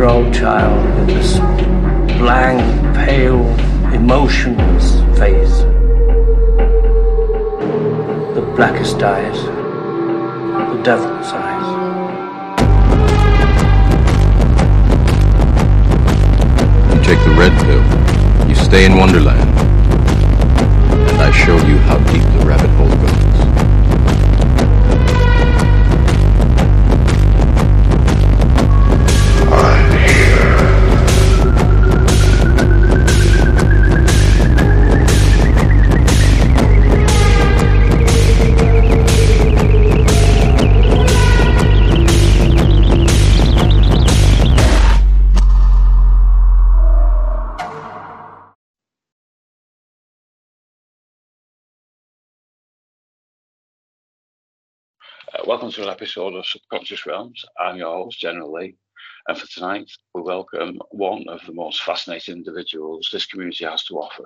this six-year-old child with this blank, pale, emotionless face. The blackest eyes, the devil's eyes. You take the red pill, you stay in Wonderland, and I show you how deep the rabbit hole goes. Welcome to an episode of Subconscious Realms. I'm your host, General Lee, and for tonight, we welcome one of the most fascinating individuals this community has to offer.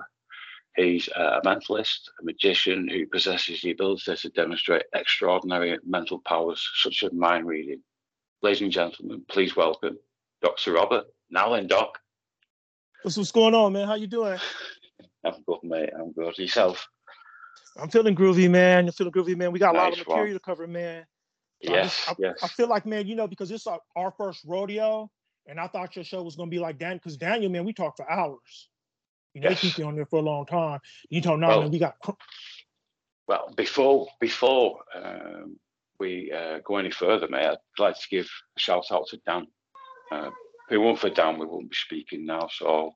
He's a mentalist, a magician who possesses the ability to demonstrate extraordinary mental powers such as mind reading. Ladies and gentlemen, please welcome Dr. Robert Nowlin Doc. What's what's going on, man? How you doing? I'm good, mate. I'm good. Yourself? I'm feeling groovy, man. I'm feeling groovy, man. We got a lot of material one. to cover, man. I Yes, just- I, yes. I feel like, man, you know, because this is our, our first rodeo, and I thought your show was gonna be like Dan, because Daniel, man, we talked for hours. You know, Yes. they keep you on there for a long time. You told now, Well- man, we got Well, before before um, we uh, go any further, mate, I'd like to give a shout out to Dan. Uh, if it weren't for Dan, we wouldn't be speaking now. So,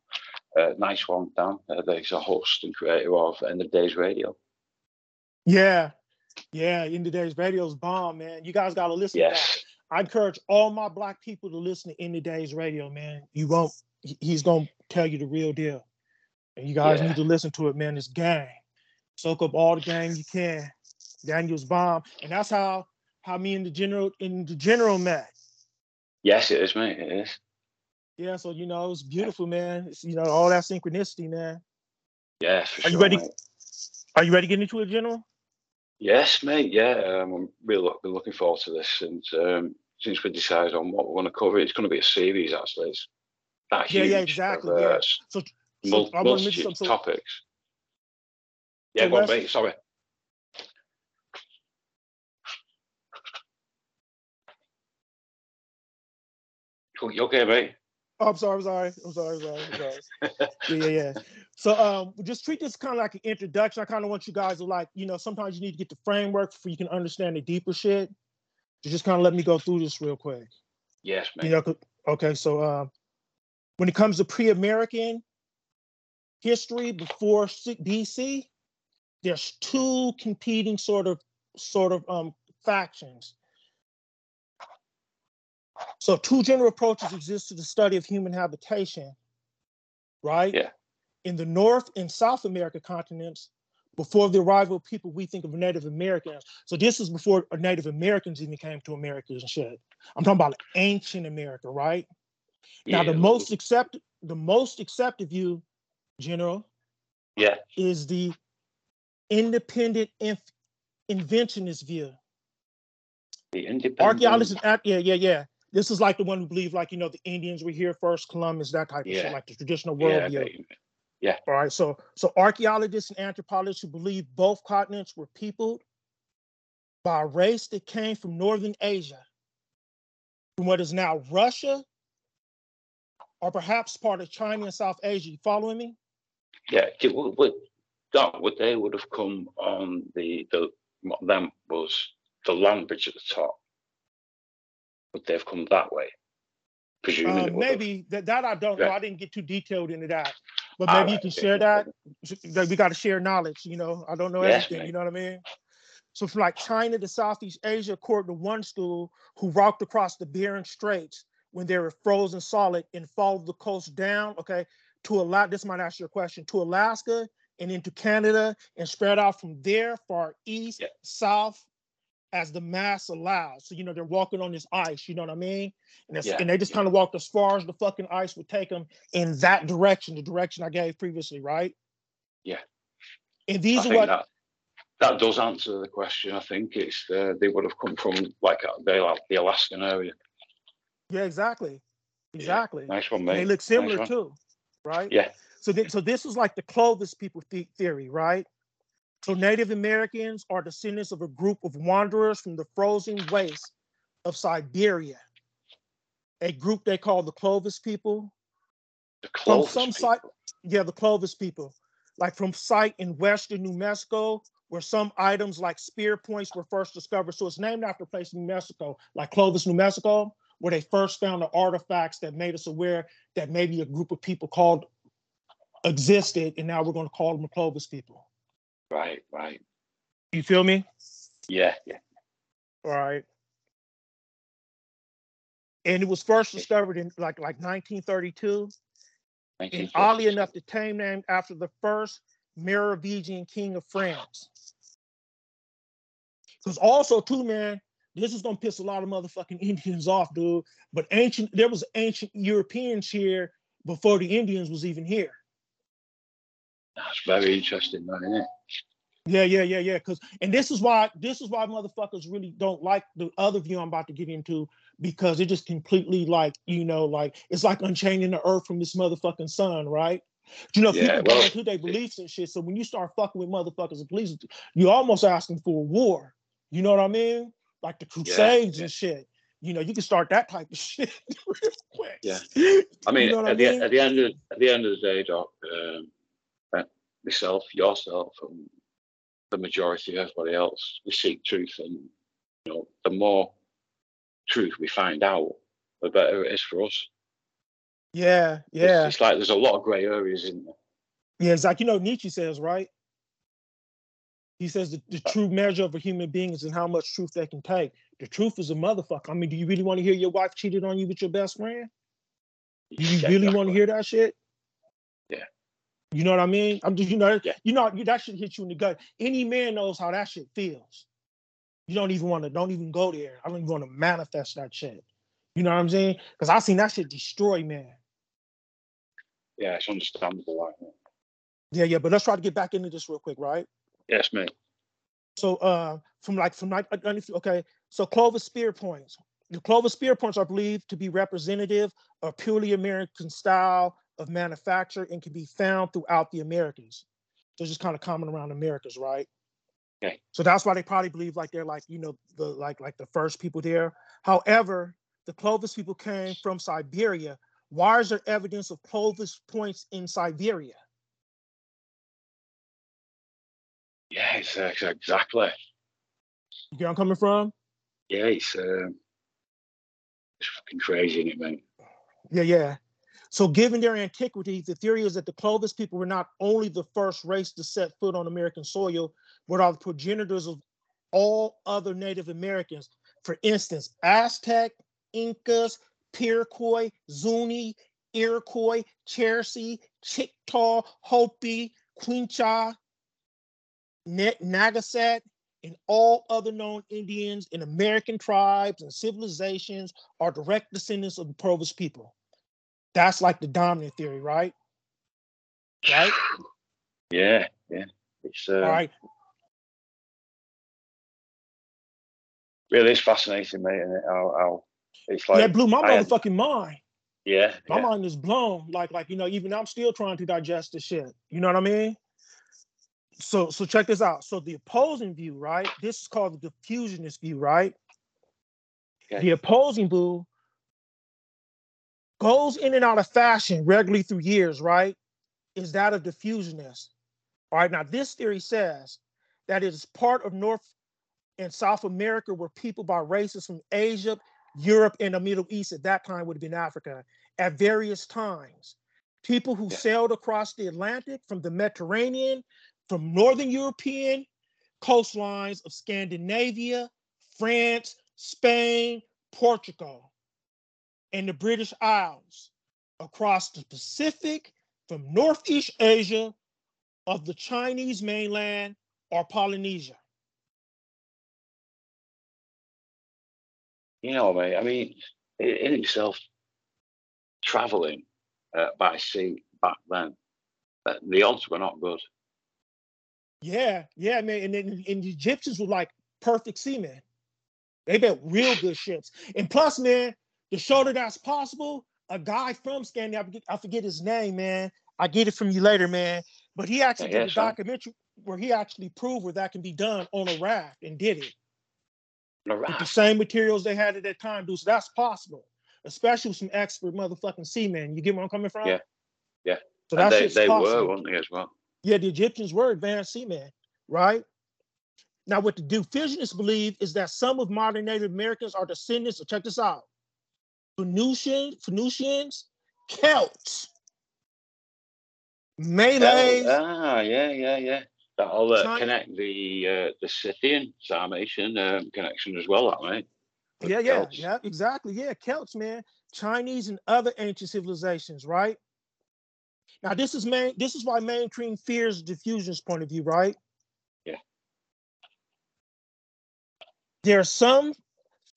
uh, nice one, Dan. Uh, he's a host and creator of End of Days Radio. yeah, yeah. End of Days Radio's bomb, man. You guys gotta listen to that. I encourage all my black people to listen to End of Days Radio, man. You won't. He's gonna tell you the real deal, and you guys Yeah. need to listen to it, man. It's gang. Soak up all the gang you can. Daniel's bomb, and that's how how me and the general in the general met. yes, it is, mate. It is. Yeah, so you know it's beautiful, man. It's, you know all that synchronicity, man. Yes, for Are you sure, ready? mate. Are you ready to get into it, general? Yes, mate. Yeah, um, I'm really been looking forward to this, and um, since we decided on what we're going to cover, it's going to be a series. Actually, it's that Yeah, huge. yeah, of, exactly, uh, yeah. So, mul- so I want to mention multitude of So, topics. Yeah, so go on, mate. Sorry. You you okay, mate? Oh, I'm sorry, I'm sorry, I'm sorry, I'm sorry. I'm sorry. yeah, yeah, yeah. So um just treat this kind of like an introduction. I kind of want you guys to like, you know, sometimes you need to get the framework for you can understand the deeper shit. So just kind of let me go through this real quick. Yes, mate. You know, okay, so um when it comes to pre-American history before BC, there's two competing sort of sort of um factions. So two general approaches exist to the study of human habitation, right? Yeah. In the North and South America continents, before the arrival of people we think of Native Americans. So this is before Native Americans even came to America and shit. I'm talking about ancient America, right? Yeah. Now the most accepted, the most accepted view, General, Yeah, is the independent inf- inventionist view. the independent. Archaeologists, yeah, yeah, yeah. This is like the one who believe, like you know, the Indians were here first, Columbus, that type of shit, like the traditional world. Yeah, worldview. mate. All right, so so archaeologists and anthropologists who believe both continents were peopled by a race that came from northern Asia, from what is now Russia, or perhaps part of China and South Asia. You following me? Yeah, would, would, that would they would have come on the the what then was the land bridge at the top. Would they have come that way? Presuming Uh, it would have. maybe that, that I don't know. I didn't get too detailed into that, but maybe you can share that. That we got to share knowledge. You know, I don't know Yes, everything. You know what I mean? So from like China to Southeast Asia, according to one school, who walked across the Bering Straits when they were frozen solid and followed the coast down. Okay, to Alaska. This might ask you a question. To Alaska and into Canada and spread out from there far east, Yeah. south, as the mass allows. So you know they're walking on this ice. You know what I mean? And, Yeah, and they just kind of walked as far as the fucking ice would take them in that direction, the direction I gave previously, right? Yeah. And I these are what that that does answer the question. I think it's uh, they would have come from like uh, the the Alaskan area. Yeah, exactly. Exactly. Yeah. Nice one, And mate. they look similar nice too, right? Yeah. So, th- so this is like the Clovis people the- theory, right? So Native Americans are descendants of a group of wanderers from the frozen wastes of Siberia. A group they call the Clovis people. The From Clovis some people. site, yeah, the Clovis people, like from site in western New Mexico, where some items like spear points were first discovered. So it's named after a place in New Mexico, like Clovis, New Mexico, where they first found the artifacts that made us aware that maybe a group of people called existed, and now we're going to call them the Clovis people. Right, right. You feel me? Yeah, yeah. All right. And it was first discovered in like like 1932. And 1940s. oddly enough, the town named after the first Merovingian king of France. Because also, too, man, this is gonna piss a lot of motherfucking Indians off, dude. But ancient, there was ancient Europeans here before the Indians was even here. That's very interesting, man, isn't it? Yeah, yeah, yeah, yeah. Cause and this is why this is why motherfuckers really don't like the other view I'm about to get into because it just completely like, you know, like it's like unchaining the earth from this motherfucking sun, right? You know, Yeah, people well, into their beliefs and shit. So when you start fucking with motherfuckers and police, you're almost asking for a war. You know what I mean? Like the crusades yeah. and shit. You know, you can start that type of shit real quick. Yeah. I mean, know at, I the, mean? at the end of at the end of the day, Doc, um, myself, yourself, and the majority of everybody else, we seek truth, and you know, the more truth we find out, the better it is for us. Yeah, yeah. it's, like there's a lot of grey areas in there. Yeah, it's like you know Nietzsche says, right? He says the, the uh. true measure of a human being is in how much truth they can take. The truth is a motherfucker. I mean, do you really want to hear your wife cheated on you with your best friend? Do you Yeah, really want to hear that shit? You know what I mean? I'm just, you know, you know, that should hit you in the gut. Any man knows how that shit feels. You don't even want to, don't even go there. I don't even want to manifest that shit. You know what I'm saying? Because I seen that shit destroy man. Yeah, it's understandable. That. Yeah, yeah. But let's try to get back into this real quick, right? Yes, mate. So uh from like from like okay, so Clovis spear points. The Clovis spear points are believed to be representative of purely American style of manufacture and can be found throughout the Americas. It's just kind of common around Americas, right? Okay. So that's why they probably believe like they're like, you know, the like like the first people there. However, the Clovis people came from Siberia. Why is there evidence of Clovis points in Siberia? Yeah, it's, uh, exactly. You get where I'm coming from? Yeah, it's um, it's fucking crazy, isn't it, mate? Yeah, yeah. So, given their antiquity, the theory is that the Clovis people were not only the first race to set foot on American soil, but are the progenitors of all other Native Americans. For instance, Aztec, Incas, Iroquois, Zuni, Iroquois, Cherokee, Chickaw, Hopi, Quincha, Nagasat, and all other known Indians in American tribes and civilizations are direct descendants of the Clovis people. That's like the dominant theory, right? Right? Yeah, yeah. It's uh, All right. really it's fascinating, mate. And it? How, how it's like it blew my I had- motherfucking mind. yeah, My yeah, mind is blown. Like, like you know, even I'm still trying to digest this shit. You know what I mean? So, so check this out. So the opposing view, right? This is called the diffusionist view, right? Okay. The opposing view goes in and out of fashion regularly through years, right? Is that of diffusionist. All right. Now, this theory says that it is part of North and South America where people by races from Asia, Europe, and the Middle East at that time would have been Africa at various times. People who Yeah. sailed across the Atlantic from the Mediterranean, from Northern European coastlines of Scandinavia, France, Spain, Portugal, and the British Isles, across the Pacific, from Northeast Asia, of the Chinese mainland, or Polynesia. you know, mate. I mean, in, itself, traveling uh, by sea back then, uh, the odds were not good. Yeah, yeah, man. And then and the Egyptians were like perfect seamen. They built real good ships. And plus, man, show that that's possible, a guy from Scandinavia, I forget his name, man. I get it from you later, man. But he actually did a sure. documentary where he actually proved where that can be done on a raft and did it with the same materials they had at that time, dude. So that's possible, especially with some expert motherfucking seamen. You get where I'm coming from? Yeah. Yeah. So And that they, they possible. were, weren't they, as well? Yeah, the Egyptians were advanced seamen, right? Now, what the Diffusionists believe is that some of modern Native Americans are descendants of, check this out, Phoenician, Phoenicians, Celts, Malays, Oh, ah, yeah, yeah, yeah. That'll uh, connect the uh, the Scythian Sarmatian um, connection as well, that mate. yeah, yeah, Celts. yeah, exactly. Yeah, Celts, man, Chinese and other ancient civilizations, right? Now, this is main. This is why mainstream fears diffusion's point of view, right? Yeah. There are some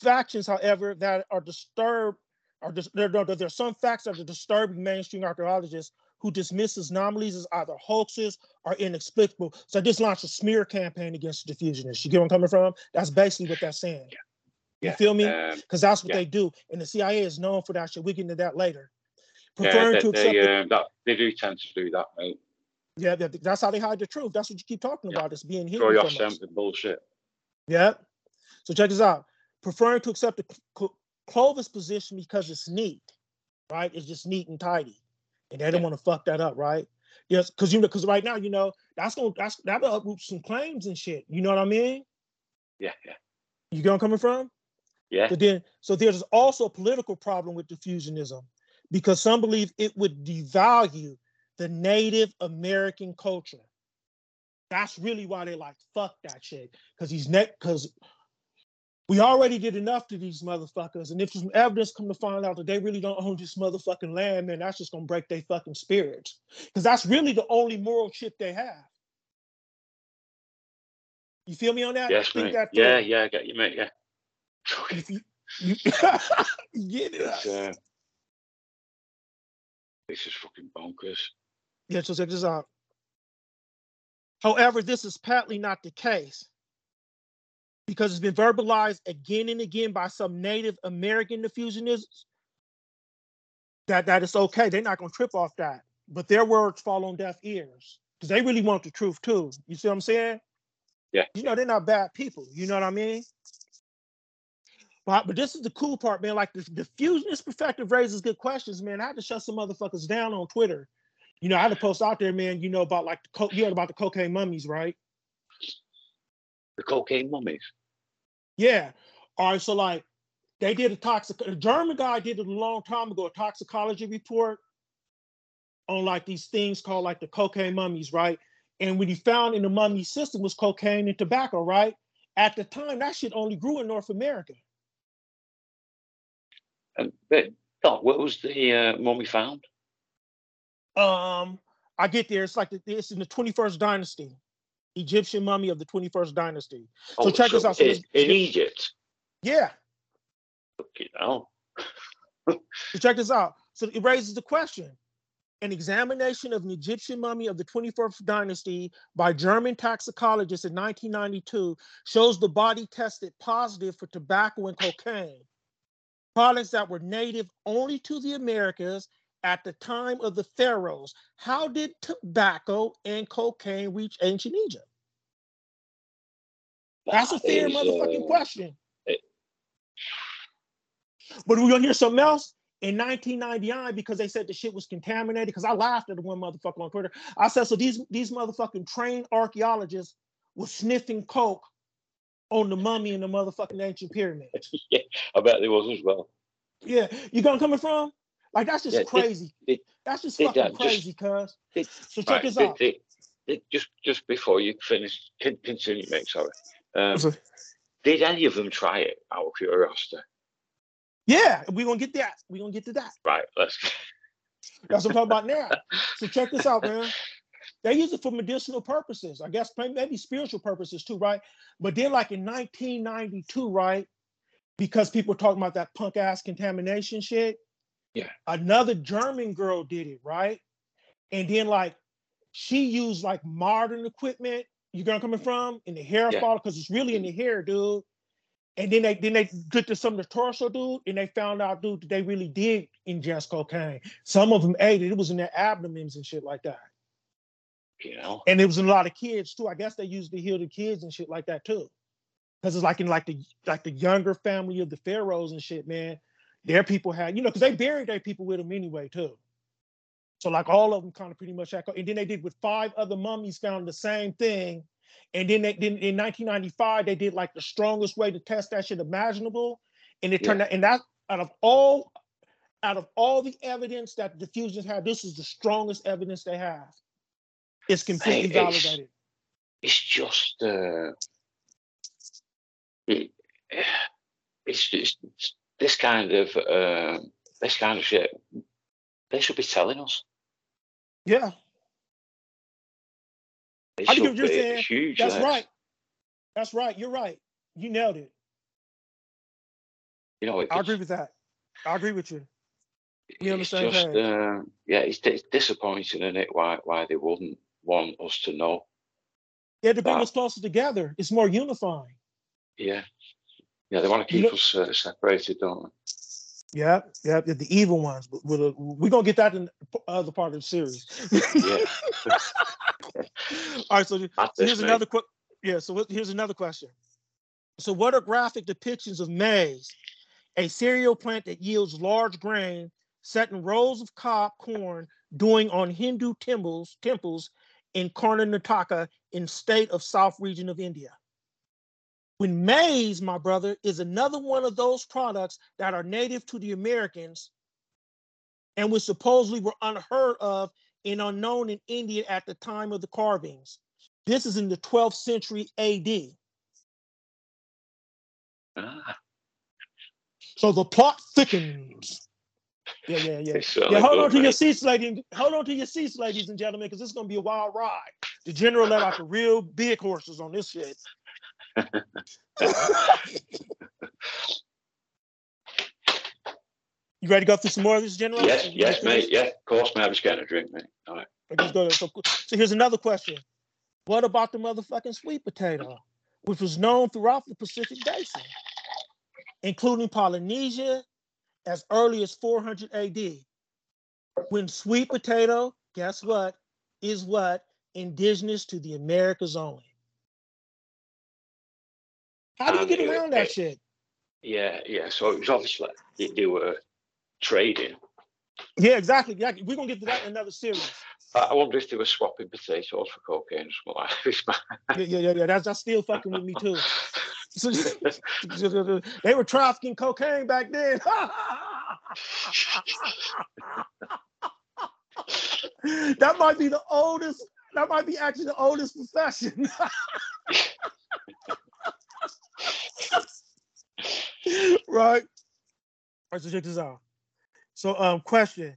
factions, however, that are disturbed. Are dis- there, there, there are some facts that are disturbing mainstream archaeologists who dismisses anomalies as either hoaxes or inexplicable. So this launched a smear campaign against the diffusionists. You get where I'm coming from? That's basically what that's saying. You Yeah, feel me? Um, because that's what Yeah. they do. And the CIA is known for that shit. We get into that later. yeah, they, to accept, they, the- um, that, they do tend to do that, mate. yeah, that- that's how they hide the truth. That's what you keep talking Yeah. about. It's being Throw hidden you from off us. something bullshit. Yeah. So check this out. Preferring to accept the Clovis position because it's neat, right? It's just neat and tidy, and they don't want to fuck that up, right? Yes, because you know, because right now, you know, that's gonna that's that'll uproot some claims and shit. You know what I mean? Yeah, yeah, You get where I'm coming from? yeah. But then, so there's also a political problem with diffusionism because some believe it would devalue the Native American culture. That's really why they like fuck that shit because he's net because we already did enough to these motherfuckers, and if some evidence come to find out that they really don't own this motherfucking land, man, that's just gonna break their fucking spirits because that's really the only moral chip they have. You feel me on that? Yes, mate. that. Yeah, yeah, I get you, mate. Yeah. You, you get it. It's, uh, this is fucking bonkers. Yeah, so check this out. However, this is patently not the case because it's been verbalized again and again by some Native American diffusionists that that it's okay. They're not going to trip off that, but their words fall on deaf ears because they really want the truth too. You see what I'm saying? Yeah. You know they're not bad people. You know what I mean? But, but this is the cool part, man. Like the, the fusionist perspective raises good questions, man. I had to shut some motherfuckers down on Twitter. You know, I had to post out there, man. You know about like the co- you heard about the cocaine mummies, right? The cocaine mummies. Yeah. All right. So like they did a toxic. A German guy did it a long time ago. A toxicology report on like these things called like the cocaine mummies, right? And what he found in the mummy system was cocaine and tobacco, right? At the time, that shit only grew in North America. And but, Doc, what was the uh, mummy found? Um, I get there. It's like the, it's in the 21st dynasty, Egyptian mummy of the 21st dynasty. So oh, check this out. So In, in Egypt. Yeah. Fucking hell. So check this out. So it raises the question. An examination of an Egyptian mummy of the 21st dynasty by German toxicologists in 1992 shows the body tested positive for tobacco and cocaine, products that were native only to the Americas at the time of the pharaohs. How did tobacco and cocaine reach ancient Egypt? That's a fair motherfucking uh, question. But we're gonna hear something else in 1999 because they said the shit was contaminated. Because I laughed at the one motherfucker on Twitter. I said, so these these motherfucking trained archaeologists were sniffing coke on the mummy in the motherfucking ancient pyramids. I bet there was as well. Yeah, you gonna coming from? Like that's just Yeah, crazy. that's just fucking crazy, cuz. So check Right, this out. just just before you finish, con- continue, mate. Sorry. Um, So- did any of them try it out of curiosity? Yeah, we're gonna get that. We're gonna get to that. Right. Let's. That's what I'm talking about now. So check this out, man. They use it for medicinal purposes. I guess maybe spiritual purposes too, right? But then, like in 1992, right? Because people were talking about that punk ass contamination shit. Yeah. Another German girl did it, right? And then like she used like modern equipment. You I'm coming from? In the hair Yeah. follicle, because it's really in the hair, dude. And then they then they looked at some of the torso dude, and they found out, dude, that they really did ingest cocaine. Some of them ate it; it was in their abdomens and shit like that. You know, And it was in a lot of kids too. I guess they used to heal the kids and shit like that too. Because it's like in like the like the younger family of the pharaohs and shit, man. Their people had, you know, because they buried their people with them anyway too. So like all of them kind of pretty much had, co- and then they did with five other mummies found the same thing. And then they then in 1995 they did like the strongest way to test that shit imaginable, and it turned out and that out of all out of all the evidence that the fusions had, this is the strongest evidence they have. It's completely Hey, it's- validated. it's just uh, it, it's just this kind of uh, this kind of shit. They should be telling us. Yeah, It I should you're saying. huge. that's right. That's right. You're right. You nailed it. You know, it I agree with that. I agree with you. the it's just, uh, yeah, it's, it's disappointing, is it? Why why they wouldn't want us to know? Yeah, to bring us closer together. It's more unifying. Yeah, yeah, they want to You keep know- us uh, separated, don't they? Yeah, yeah, the evil ones. But we're, we're gonna get that in the other part of the series. Yeah, All right, so, that's so this, here's another quick. Yeah, so what- here's another question. So, what are graphic depictions of maize, a cereal plant that yields large grain, set in rows of cob corn, doing on Hindu temples temples in Karnataka in state of South region of India? When maize, my brother, is another one of those products that are native to the Americans and which supposedly were unheard of and unknown in India at the time of the carvings. This is in the 12th century AD. Ah, So the plot thickens. Yeah, yeah, yeah. Yeah, hold on to your seats, ladies. Hold on to your seats, ladies and gentlemen, because this is gonna be a wild ride. The general let out the real big horses on this shit. You ready to go through some more of this, General? Yes, yes, mate. Yeah, of course, mate. I was getting a drink, mate. All right. Okay, let's go there. So, so here's another question. What about the motherfucking sweet potato, which was known throughout the Pacific Basin, including Polynesia as early as 400 AD? When sweet potato, guess what, is what? Indigenous to the Americas only. How do you And get it- around that it- shit? Yeah, yeah. So it was obviously they, they were trading. Yeah, exactly. Yeah, we're gonna get to that in another series. I wonder if they were swapping potatoes for cocaine or something like this. Yeah, yeah, yeah, yeah. That's that's still fucking with me too. So, they were trafficking cocaine back then. that might be the oldest. That might be actually the oldest profession. right. All right. So check this out. So, um, question: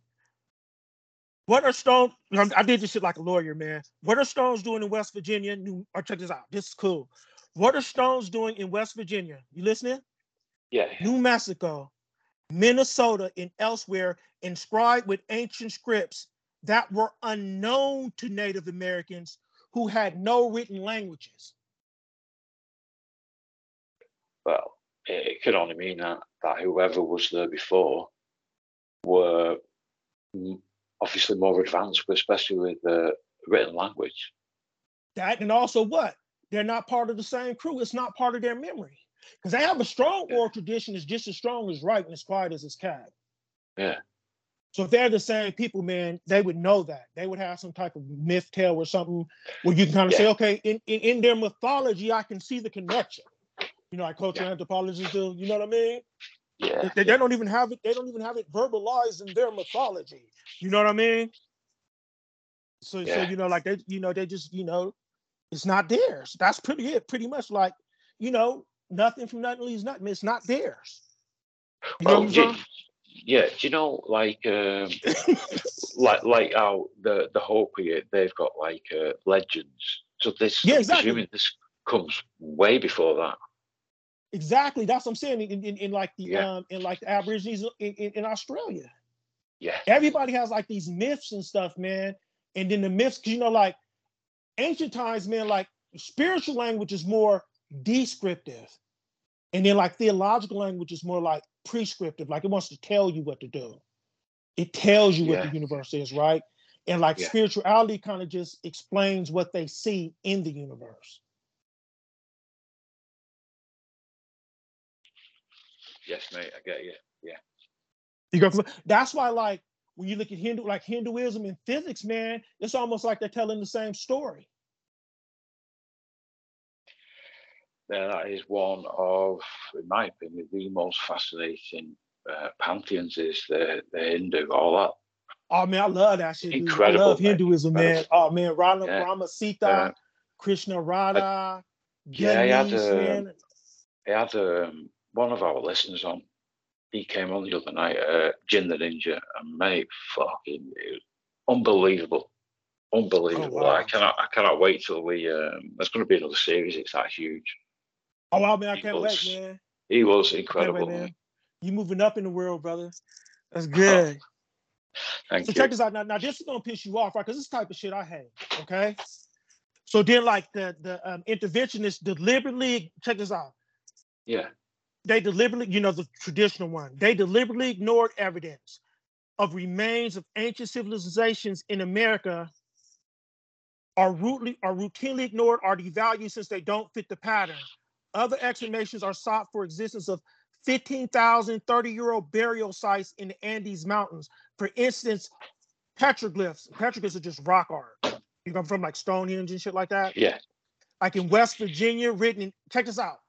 What are Stones? I did this shit like a lawyer, man. What are Stones doing in West Virginia? New, or check this out. This is cool. What are Stones doing in West Virginia? You listening? yeah, New Mexico, Minnesota, and elsewhere inscribed with ancient scripts that were unknown to Native Americans who had no written languages. Well, it, it can only mean that that whoever was there before were obviously more advanced, especially with uh, written language. That and also what? They're not part of the same crew. It's not part of their memory. Because they have a strong oral tradition that's just as strong as right and as quiet as it's cat. Yeah. So if they're the same people, man, they would know that. They would have some type of myth tale or something where you can kind of say, okay, in, in, in their mythology, I can see the connection. You know, like cultural Yeah. anthropologists do. You know what I mean? Yeah, They, they don't even have it. They don't even have it verbalized in their mythology. You know what I mean? So, so you know, like they, you know, they just, you know, it's not theirs. That's pretty it. Pretty much like, you know, nothing from nothing leaves nothing. It's not theirs. You Well, what I'm do you- saying? yeah. Do you know, like, um, like, like how the the Hopi they've got like uh, legends. So this, Yeah, I'm exactly. presuming this comes way before that. Exactly. That's what I'm saying. In, in, in like the Yeah. um in like the Aborigines in, in, in Australia. Yeah, Everybody has like these myths and stuff, man. And then the myths, 'cause, you know, like ancient times, man, like spiritual language is more descriptive. And then like theological language is more like prescriptive, like it wants to tell you what to do. It tells you what the universe is, right? And like Yeah. spirituality kind of just explains what they see in the universe. Yes, mate, I get you. Yeah. You go. That's why, like, when you look at Hindu, like Hinduism and physics, man, it's almost like they're telling the same story. Yeah, that is one of, in my opinion, the most fascinating uh, pantheons is the, the Hindu, all that. Oh man, I love that shit. Dude. I Incredible, love man. Hinduism, man. Oh man, Rama, Yeah. Rama Sita, Uh, Krishna Radha, yeah, he had, Ganesh, uh, man. I had um, one of our listeners on. He came on the other night, uh, Jin the Ninja, and mate, fucking it was unbelievable, unbelievable. wow. I cannot, I cannot wait till we. Um, there's going to be another series. It's that huge. Oh wow, man, I he can't was wait, man. He was incredible. wait, man. You moving up in the world, brother. That's good. Thank So you. check this out. Now, now this is gonna piss you off, right? Because this type of shit I hate. Okay. So then, like the the um, interventionists deliberately check this out. Yeah, They deliberately, you know, the traditional one. They deliberately ignored evidence of remains of ancient civilizations in America. Are routinely are routinely ignored or devalued since they don't fit the pattern. Other explanations are sought for existence of 15,000 30-year-old burial sites in the Andes Mountains. For instance, petroglyphs. Petroglyphs are just rock art. You come from like Stonehenge and shit like that. yeah, Like in West Virginia, written in, check this out.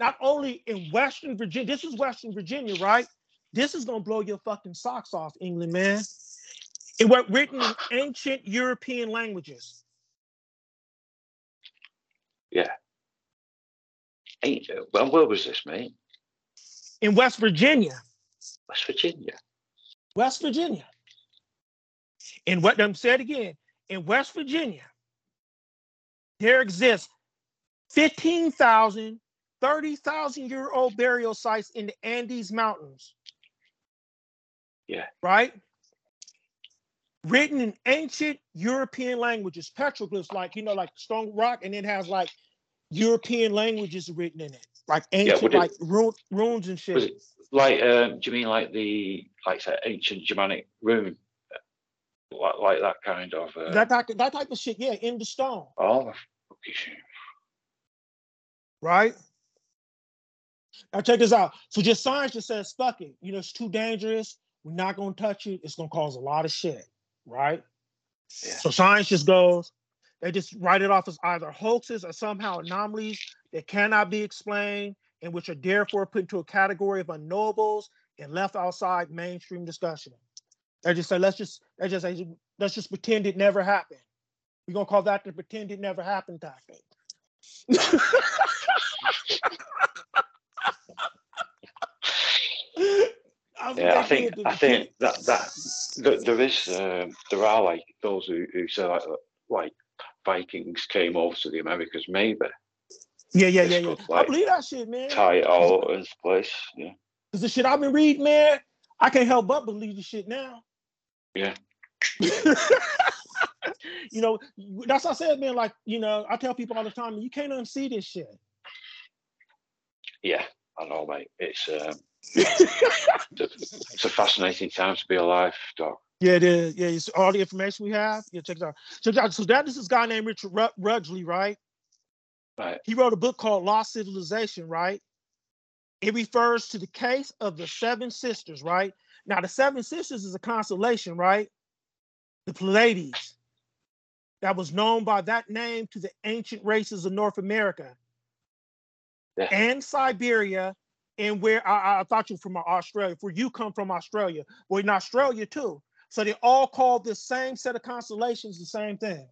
Not only in Western Virginia, this is Western Virginia, right? This is gonna blow your fucking socks off, England, man. It was written in ancient European languages. yeah. Ain't, uh, well, where was this, mate? In West Virginia. West Virginia. West Virginia. And what I'm said again, in West Virginia, there exists 15,000, 30,000 year old burial sites in the Andes Mountains. Yeah. Right? Written in ancient European languages, petroglyphs, like, you know, like stone rock, and it has like European languages written in it, like ancient, would it- like rune, runes and shit. Like? Um, do you mean like the like say, ancient Germanic rune, like, like that kind of? Uh, that, type, that type of shit, yeah, in the stone. oh, right? Now check this out. So just science just says, fuck it. You know, it's too dangerous. We're not gonna touch it. It's gonna cause a lot of shit, right? Yeah. So science just goes, they just write it off as either hoaxes or somehow anomalies that cannot be explained and which are therefore put into a category of unknowables and left outside mainstream discussion. They just say, let's just they just say, let's just pretend it never happened. We're gonna call that the pretend it never happened tactic. That's what Yeah, I think I think pretend- that that there, there is um, there are like those who, who say like like Vikings came over to the Americas, maybe Yeah, yeah, yeah, yeah. could, I believe that shit, man. tie it all into place. Yeah, Cause the shit I've been reading, man, I can't help but believe the shit now. Yeah. you know, that's what I said, man. Like, you know, I tell people all the time, you can't unsee this shit. yeah, I know, mate. It's um, it's a fascinating time to be alive, Doc. Yeah, it is. Yeah, it's all the information we have. Yeah, check it out. Check it out. So that is this guy named Richard Ru- Rudgley, right? Right. He wrote a book called Lost Civilization, right? It refers to the case of the seven sisters, right? Now, the seven sisters is a constellation, right? The Pleiades. That was known by that name to the ancient races of North America Yeah. and Siberia, and where I, I thought you were from Australia, where you come from Australia. Well, in Australia too. So they all call this same set of constellations the same thing.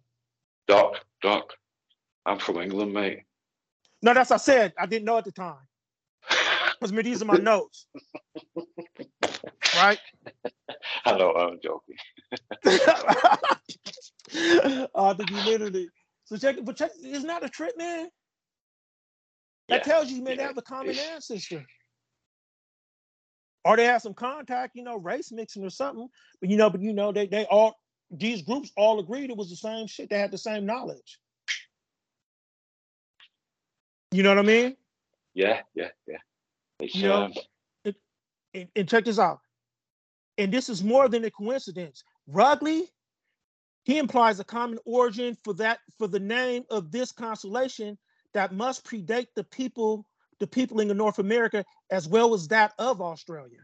Doc, Doc, I'm from England, mate. No, that's what I said. I didn't know at the time. Because these are my notes. right? I know, I'm joking. uh, the literally. So check, but check, isn't that a trip, man? That Yeah. tells you, man, they have a common ancestor. Or they have some contact, you know, race mixing or something. But you know, but you know, they they all these groups all agreed it was the same shit. They had the same knowledge. You know what I mean? Yeah, yeah, yeah. It's, You know, um, And, and check this out. And this is more than a coincidence. Rudgley, he implies a common origin for that for the name of this constellation that must predate the people, the peopling of North America, as well as that of Australia.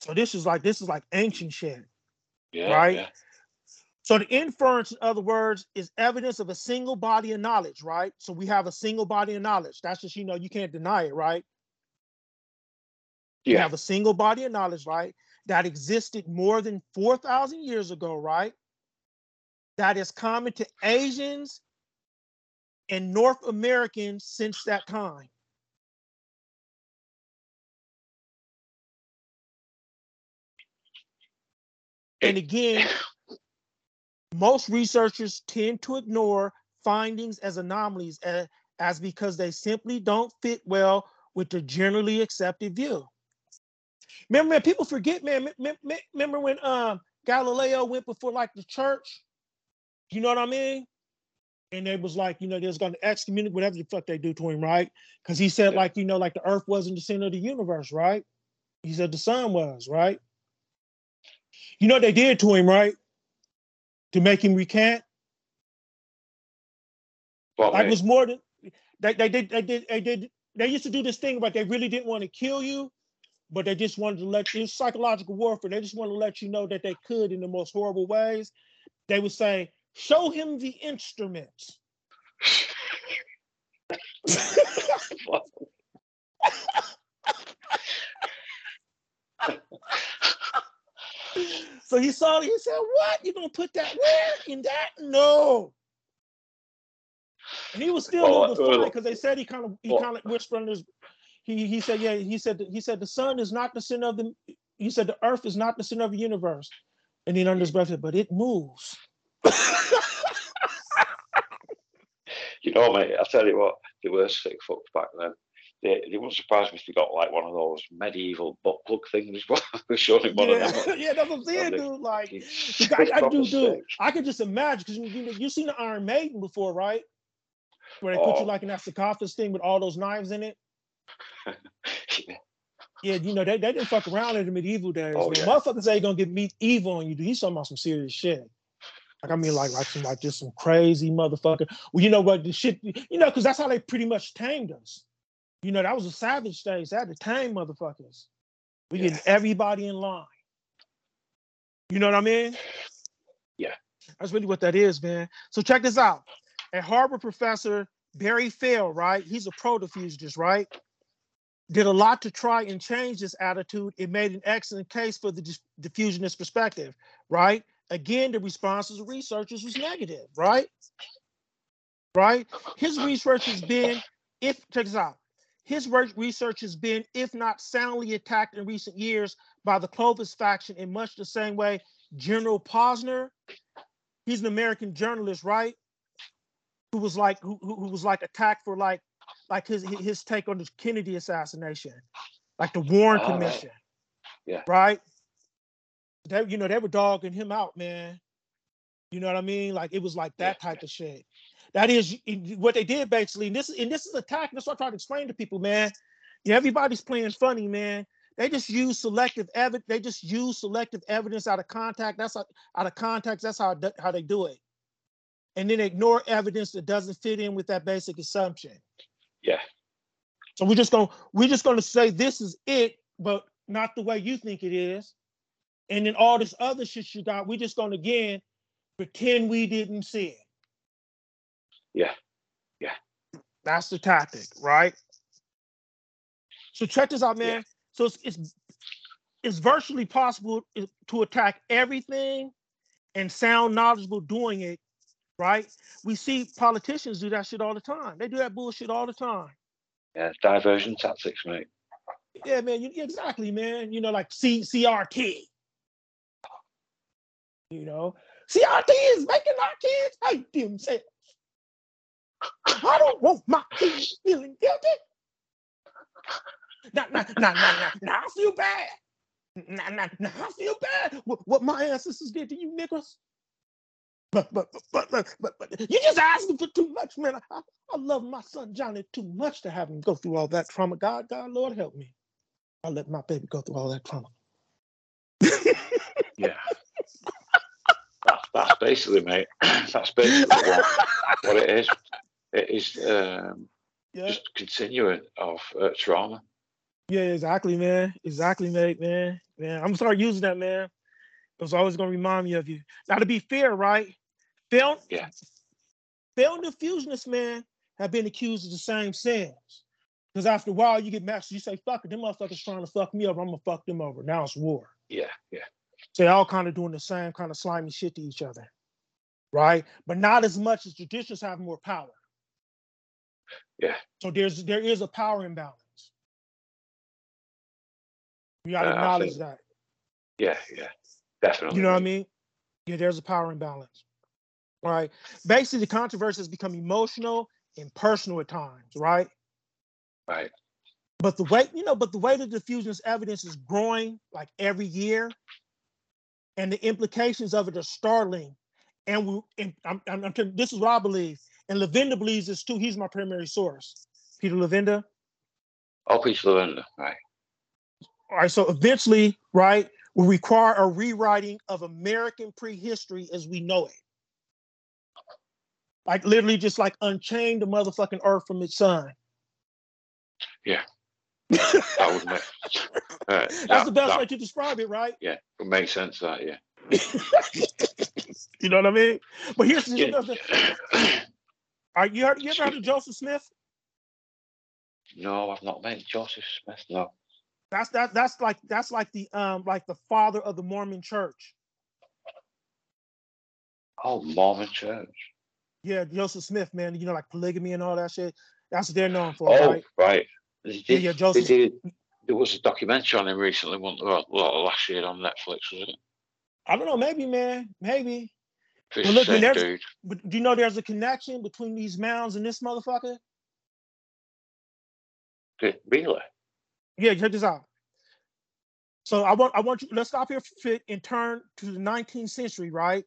So this is like this is like ancient shit. yeah, right? yeah. So the inference, in other words, is evidence of a single body of knowledge, right? So we have a single body of knowledge. That's just, you know, you can't deny it, right? We have a single body of knowledge, right? That existed more than 4,000 years ago, right? That is common to Asians and North Americans since that time. And again, most researchers tend to ignore findings as anomalies as, as because they simply don't fit well with the generally accepted view. Remember, man, people forget, man. me- me- me- Remember when um Galileo went before like the church? You know what I mean? And they was like, you know, they was going to excommunicate whatever the fuck they do to him, right? Because he said, Yeah. like, you know, like the earth wasn't the center of the universe, right? He said the sun was, right? You know what they did to him, right? To make him recant. What, Like it was more than they, they did they did they did they used to do this thing, but they really didn't want to kill you, but they just wanted to let you psychological warfare. They just wanted to let you know that they could in the most horrible ways. They would say, show him the instruments. So he saw it, he said, What? You gonna put that where in that? No. And he was still Oh, a little uh, funny because they said he kind of he oh. kind of whispered under his he he said, Yeah, he said he said the sun is not the center of the he said the earth is not the center of the universe. And then under his breath, said, but it moves. You know, mate, I tell you what, they were sick fucks back then. They, they wouldn't surprise me if they got like one of those medieval butt plug things. Showing one of Yeah, them. yeah, that's what I'm saying, dude. Like I, I do, dude. I can just imagine because you know, you've seen the Iron Maiden before, right? Where they put you Oh. like in that sarcophagus thing with all those knives in it. Yeah. Yeah, you know, they, they didn't fuck around in the medieval days. Oh, man. yeah. Motherfuckers ain't gonna get meat evil on you, dude. He's talking about some serious shit. Like I mean, like like some like just some crazy motherfucker. Well, you know what the shit, you know, because that's how they pretty much tamed us. You know, that was a savage stage. They had to tame motherfuckers. We Yeah. getting everybody in line. You know what I mean? Yeah. That's really what that is, man. So check this out. A Harvard professor, Barry Fell, right? He's a pro-diffusionist, right? Did a lot to try and change this attitude. It made an excellent case for the diffusionist perspective, right? Again, the responses of researchers was negative, right? Right? His research has been, if check this out, his research has been, if not soundly attacked in recent years by the Clovis faction in much the same way Gerald Posner, he's an American journalist, right? Who was like who, who was like attacked for like like his his take on the Kennedy assassination, like the Warren All right. Commission. Yeah. Right. They, you know, they were dogging him out, man. You know what I mean? Like it was like that type of shit. That is what they did basically. And this and this is attack. That's what I try to explain to people, man. Yeah, everybody's playing funny, man. They just use selective evidence. They just use selective evidence out of contact. That's how, out of context. That's how how they do it. And then ignore evidence that doesn't fit in with that basic assumption. Yeah. So we're just gonna we're just gonna say this is it, but not the way you think it is. And then all this other shit you got, we're just gonna again pretend we didn't see it. Yeah. Yeah. That's the tactic, right? So check this out, man. Yeah. So it's, it's it's virtually possible to attack everything and sound knowledgeable doing it, right? We see politicians do that shit all the time. They do that bullshit all the time. Yeah, diversion tactics, mate. Yeah, man. You, exactly, man. You know, like C CRT. You know, CRT is making our kids hate themselves. I don't want my kids feeling guilty. Now, now, now, now, now, I feel bad. Now, now, now I feel bad. What, what my ancestors did to you niggas. But but but but but, but you just asking for too much, man. I, I love my son Johnny too much to have him go through all that trauma. God, God, Lord help me. I let my baby go through all that trauma. yeah. That's, that's basically, mate. That's basically what, what it is. It is um, yeah. just continuing of uh, trauma. Yeah, exactly, man. Exactly, mate, man. Man, I'm gonna start using that, man. It's always gonna remind me of you. Now, to be fair, right? Film, yeah. Film diffusionists, man, have been accused of the same sins. Because after a while, you get mad, so you say, fuck it, them motherfuckers trying to fuck me over. I'm gonna fuck them over. Now it's war. Yeah, yeah. So they all kind of doing the same kind of slimy shit to each other. Right? But not as much as traditions have more power. Yeah. So there's there is a power imbalance. You gotta uh, acknowledge that. Yeah, yeah. Definitely. You know what I mean? Yeah, there's a power imbalance. All right. Basically, the controversy has become emotional and personal at times, right? Right. But the way, you know, but the way the diffusionist evidence is growing like every year, and the implications of it are startling. And we, and I'm, I'm, I'm this is what I believe, and Levenda believes this too. He's my primary source. Peter Levenda. Oh, Peter Levenda, right. All right. So eventually, right, will require a rewriting of American prehistory as we know it. Like literally just like unchain the motherfucking earth from its sun. Yeah. That would make, uh, That's that, the best that, way to describe it, right? Yeah, it makes sense that, yeah. you know what I mean? But here's the yeah. Are you heard you ever heard of Joseph Smith? No, I've not met Joseph Smith, no. That's that that's like that's like the um like the father of the Mormon church. Oh, Mormon church. Yeah, Joseph Smith, man. You know, like polygamy and all that shit. That's what they're known for. Oh, right. right. Did, yeah, Joseph. Did, there was a documentary on him recently, one well, last year on Netflix, wasn't it? I don't know, maybe, man, maybe. But look, dude. but do you know there's a connection between these mounds and this motherfucker? Really? Yeah, check this out. So I want I want you let's stop here fit and turn to the 19th century, right?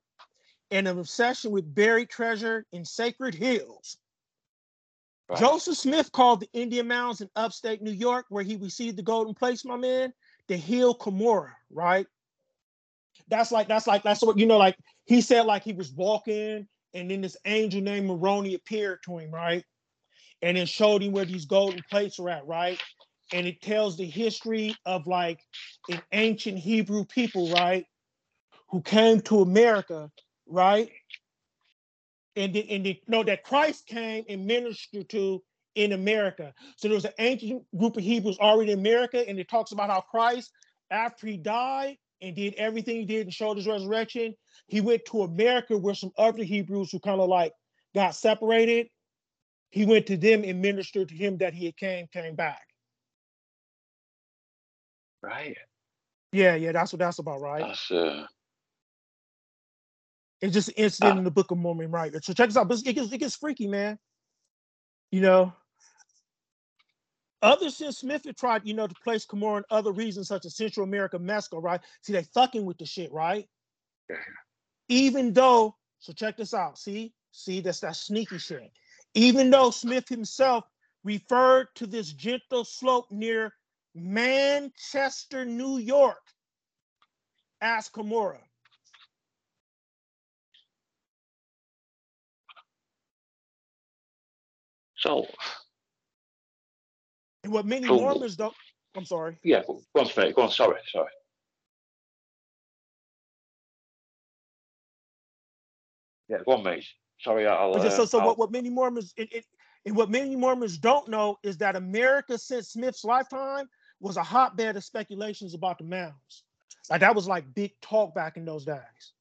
And an obsession with buried treasure in sacred hills. Joseph Smith called the Indian Mounds in upstate New York, where he received the golden plates, my man, the hill Cumorah, right? That's like that's like that's what you know, like he said, like he was walking, and then this angel named Moroni appeared to him, right? And then showed him where these golden plates are at, right? and it tells the history of like an ancient Hebrew people, right, who came to America, right, and they, and they know that Christ came and ministered to in America. So there was an ancient group of Hebrews already in America, and it talks about how Christ, after he died and did everything he did and showed his resurrection, he went to America where some other Hebrews who kind of like got separated. He went to them and ministered to him that he had came came back. Right. Yeah, yeah, that's what that's about, right? That's uh it's just an incident uh, in the Book of Mormon, right? So check this out. It gets it gets freaky, man. You know, other since Smith had tried, you know, to place Cumorah in other regions such as Central America, Mexico, right? See, they fucking with the shit, right? Yeah. Even though, so check this out. See, see, that's that sneaky shit. Even though Smith himself referred to this gentle slope near Manchester, New York. Ask Cumorah. So, and what many so, Mormons don't. I'm sorry. Yeah, go on, Go on. Sorry, sorry. Yeah, go on, mate. Sorry, I'll. Uh, so, so I'll... what, what many Mormons it, it, and what many Mormons don't know is that America, since Smith's lifetime, was a hotbed of speculations about the mounds. Like that was like big talk back in those days.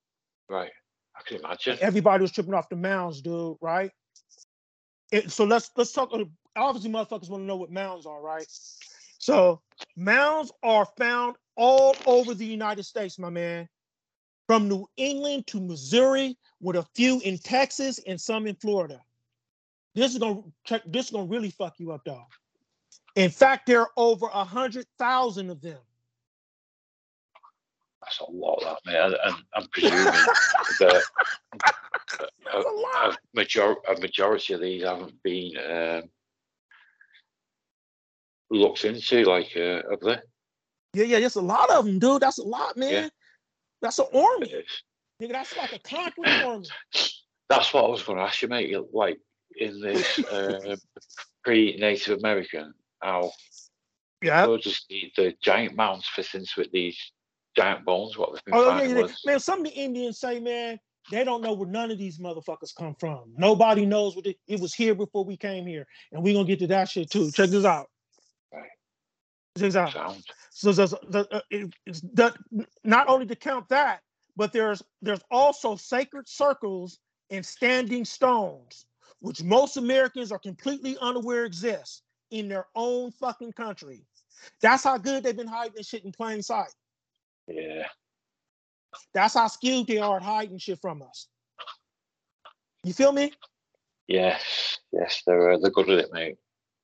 Right. I can imagine. Everybody was tripping off the mounds, dude. Right. It, so let's let's talk. Uh, obviously, motherfuckers want to know what mounds are, right? So mounds are found all over the United States, my man, from New England to Missouri, with a few in Texas and some in Florida. This is gonna. This is gonna really fuck you up, dog. In fact, there are over a hundred thousand of them. That's a lot, man. And I'm presuming that a, a, major, a majority of these haven't been um, looked into, like, uh, have they? Yeah, yeah, that's a lot of them, dude. That's a lot, man. Yeah. That's an army. Nigga, that's like a conquering army. That's what I was going to ask you, mate. Like in this uh, pre-Native American, how yeah, so just the, the giant mounds fit into with These giant bones. What they've been oh, yeah, yeah. Man, some of the Indians say, man, they don't know where none of these motherfuckers come from. Nobody knows what it, it was here before we came here, and we're gonna get to that shit too. Check this out. Right. Check this out. Sound. So there's the, uh, it's the, not only to count that, but there's there's also sacred circles and standing stones, which most Americans are completely unaware exist in their own fucking country. That's how good they've been hiding shit in plain sight. Yeah. That's how skilled they are at hiding shit from us. You feel me? Yes, yes, they're uh, they're good at it, mate.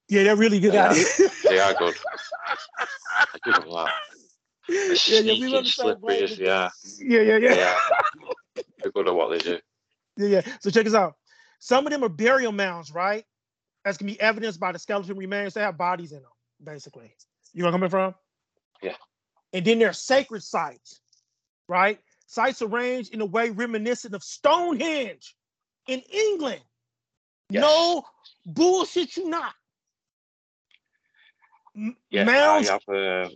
Yeah, they're really good they at are, it. they are good. I give them that. Yeah, yeah, we understand. Yeah. Yeah, yeah, yeah. yeah. they're good at what they do. Yeah, yeah. So check this out. Some of them are burial mounds, right? As can be evidenced by the skeleton remains. They have bodies in them, basically. You know where I'm coming from? Yeah. And then there are sacred sites, right? Sites arranged in a way reminiscent of Stonehenge in England. Yes. No bullshit, you not. Yeah, Mounds, I have. Uh,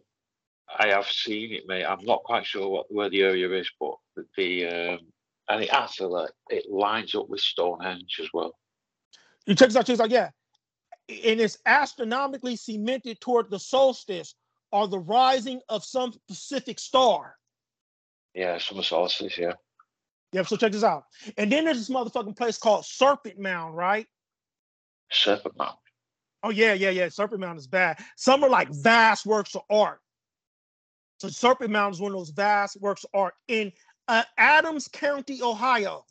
I have seen it, mate. I'm not quite sure what where the area is, but the um, and it actually it lines up with Stonehenge as well. You check this out, check this out, yeah. And it's astronomically cemented toward the solstice or the rising of some specific star. Yeah, some solstice, yeah. Yeah, so check this out. And then there's this motherfucking place called Serpent Mound, right? Serpent Mound. Oh yeah, yeah, yeah. Serpent Mound is bad. Some are like vast works of art. So Serpent Mound is one of those vast works of art in uh, Adams County, Ohio,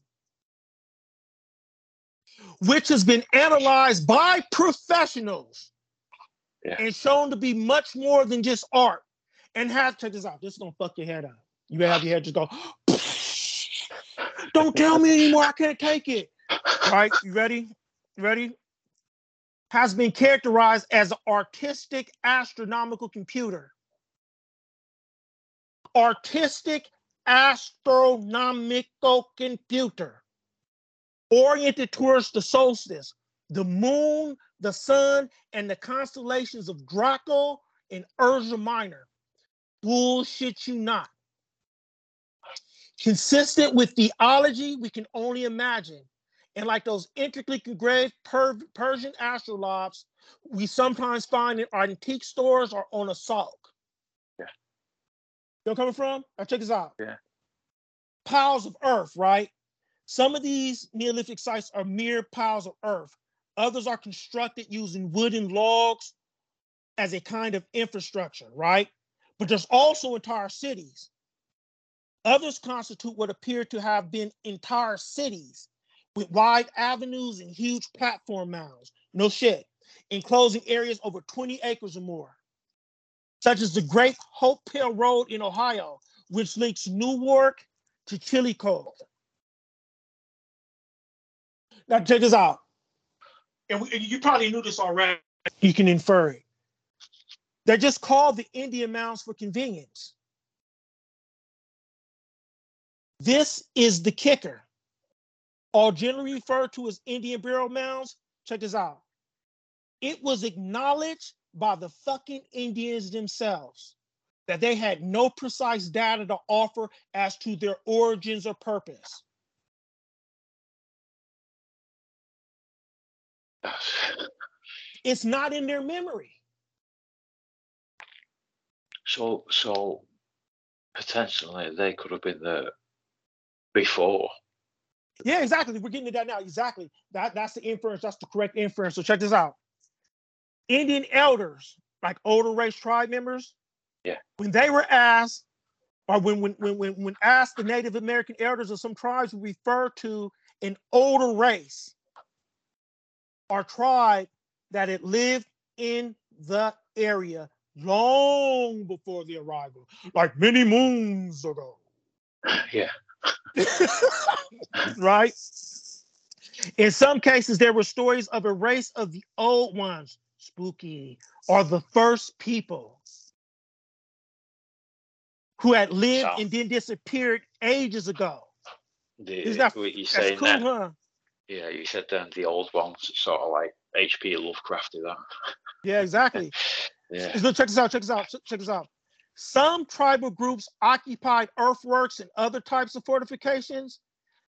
which has been analyzed by professionals yeah. and shown to be much more than just art. And have check this out. This is gonna fuck your head up. You have your head just go. Don't tell me anymore. I can't take it. All right, you ready? You ready? Has been characterized as an artistic astronomical computer. Artistic astronomical computer oriented towards the solstice, the moon, the sun, and the constellations of Draco and Ursa Minor. Bullshit you not. Consistent with theology we can only imagine. And like those intricately engraved per- Persian astrolabes we sometimes find in antique stores or on a salk. You know coming from? Now check this out. Yeah. Piles of earth, right? Some of these Neolithic sites are mere piles of earth. Others are constructed using wooden logs as a kind of infrastructure, right? But there's also entire cities. Others constitute what appear to have been entire cities with wide avenues and huge platform mounds. No shit. Enclosing areas over 20 acres or more such as the Great Hopewell Road in Ohio, which links Newark to Chillicothe. Now, check this out. And, we, and you probably knew this already. You can infer it. They're just called the Indian mounds for convenience. This is the kicker. All generally referred to as Indian burial mounds, check this out. It was acknowledged by the fucking Indians themselves that they had no precise data to offer as to their origins or purpose. It's not in their memory. So, so potentially they could have been there before. Yeah, exactly. We're getting to that now. Exactly. That that's the inference. That's the correct inference. So check this out. Indian elders, like older race tribe members, yeah, when they were asked, or when when when when, when asked the Native American elders of some tribes would refer to an older race or tribe that had lived in the area long before the arrival, like many moons ago. Yeah. right? In some cases, there were stories of a race of the old ones, spooky, or the first people who had lived So- and then disappeared ages ago. The, Is that- what you saying cool, there? huh? Yeah, you said then the old ones, sort of like H.P. Lovecrafty. That. Yeah, exactly. Yeah. Look, check this out. Check this out. Check this out. Some tribal groups occupied earthworks and other types of fortifications.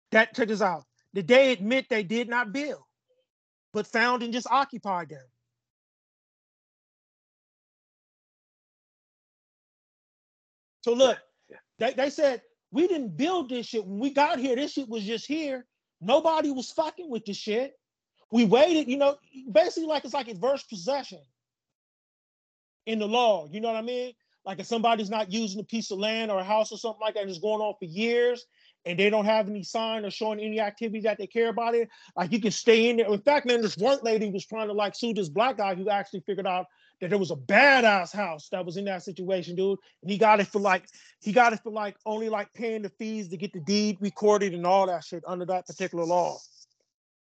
That check this out. That they admit they did not build, but found and just occupied them. So look, Yeah. they, they said we didn't build this shit. When we got here, this shit was just here. Nobody was fucking with this shit. We waited, you know, basically like it's like adverse possession in the law. You know what I mean? Like if somebody's not using a piece of land or a house or something like that, and it's going on for years, and they don't have any sign or showing any activity that they care about it, like you can stay in there. In fact, man, this one lady was trying to like sue this black guy who actually figured out that there was a badass house that was in that situation, dude. And he got it for like he got it for like only like paying the fees to get the deed recorded and all that shit under that particular law.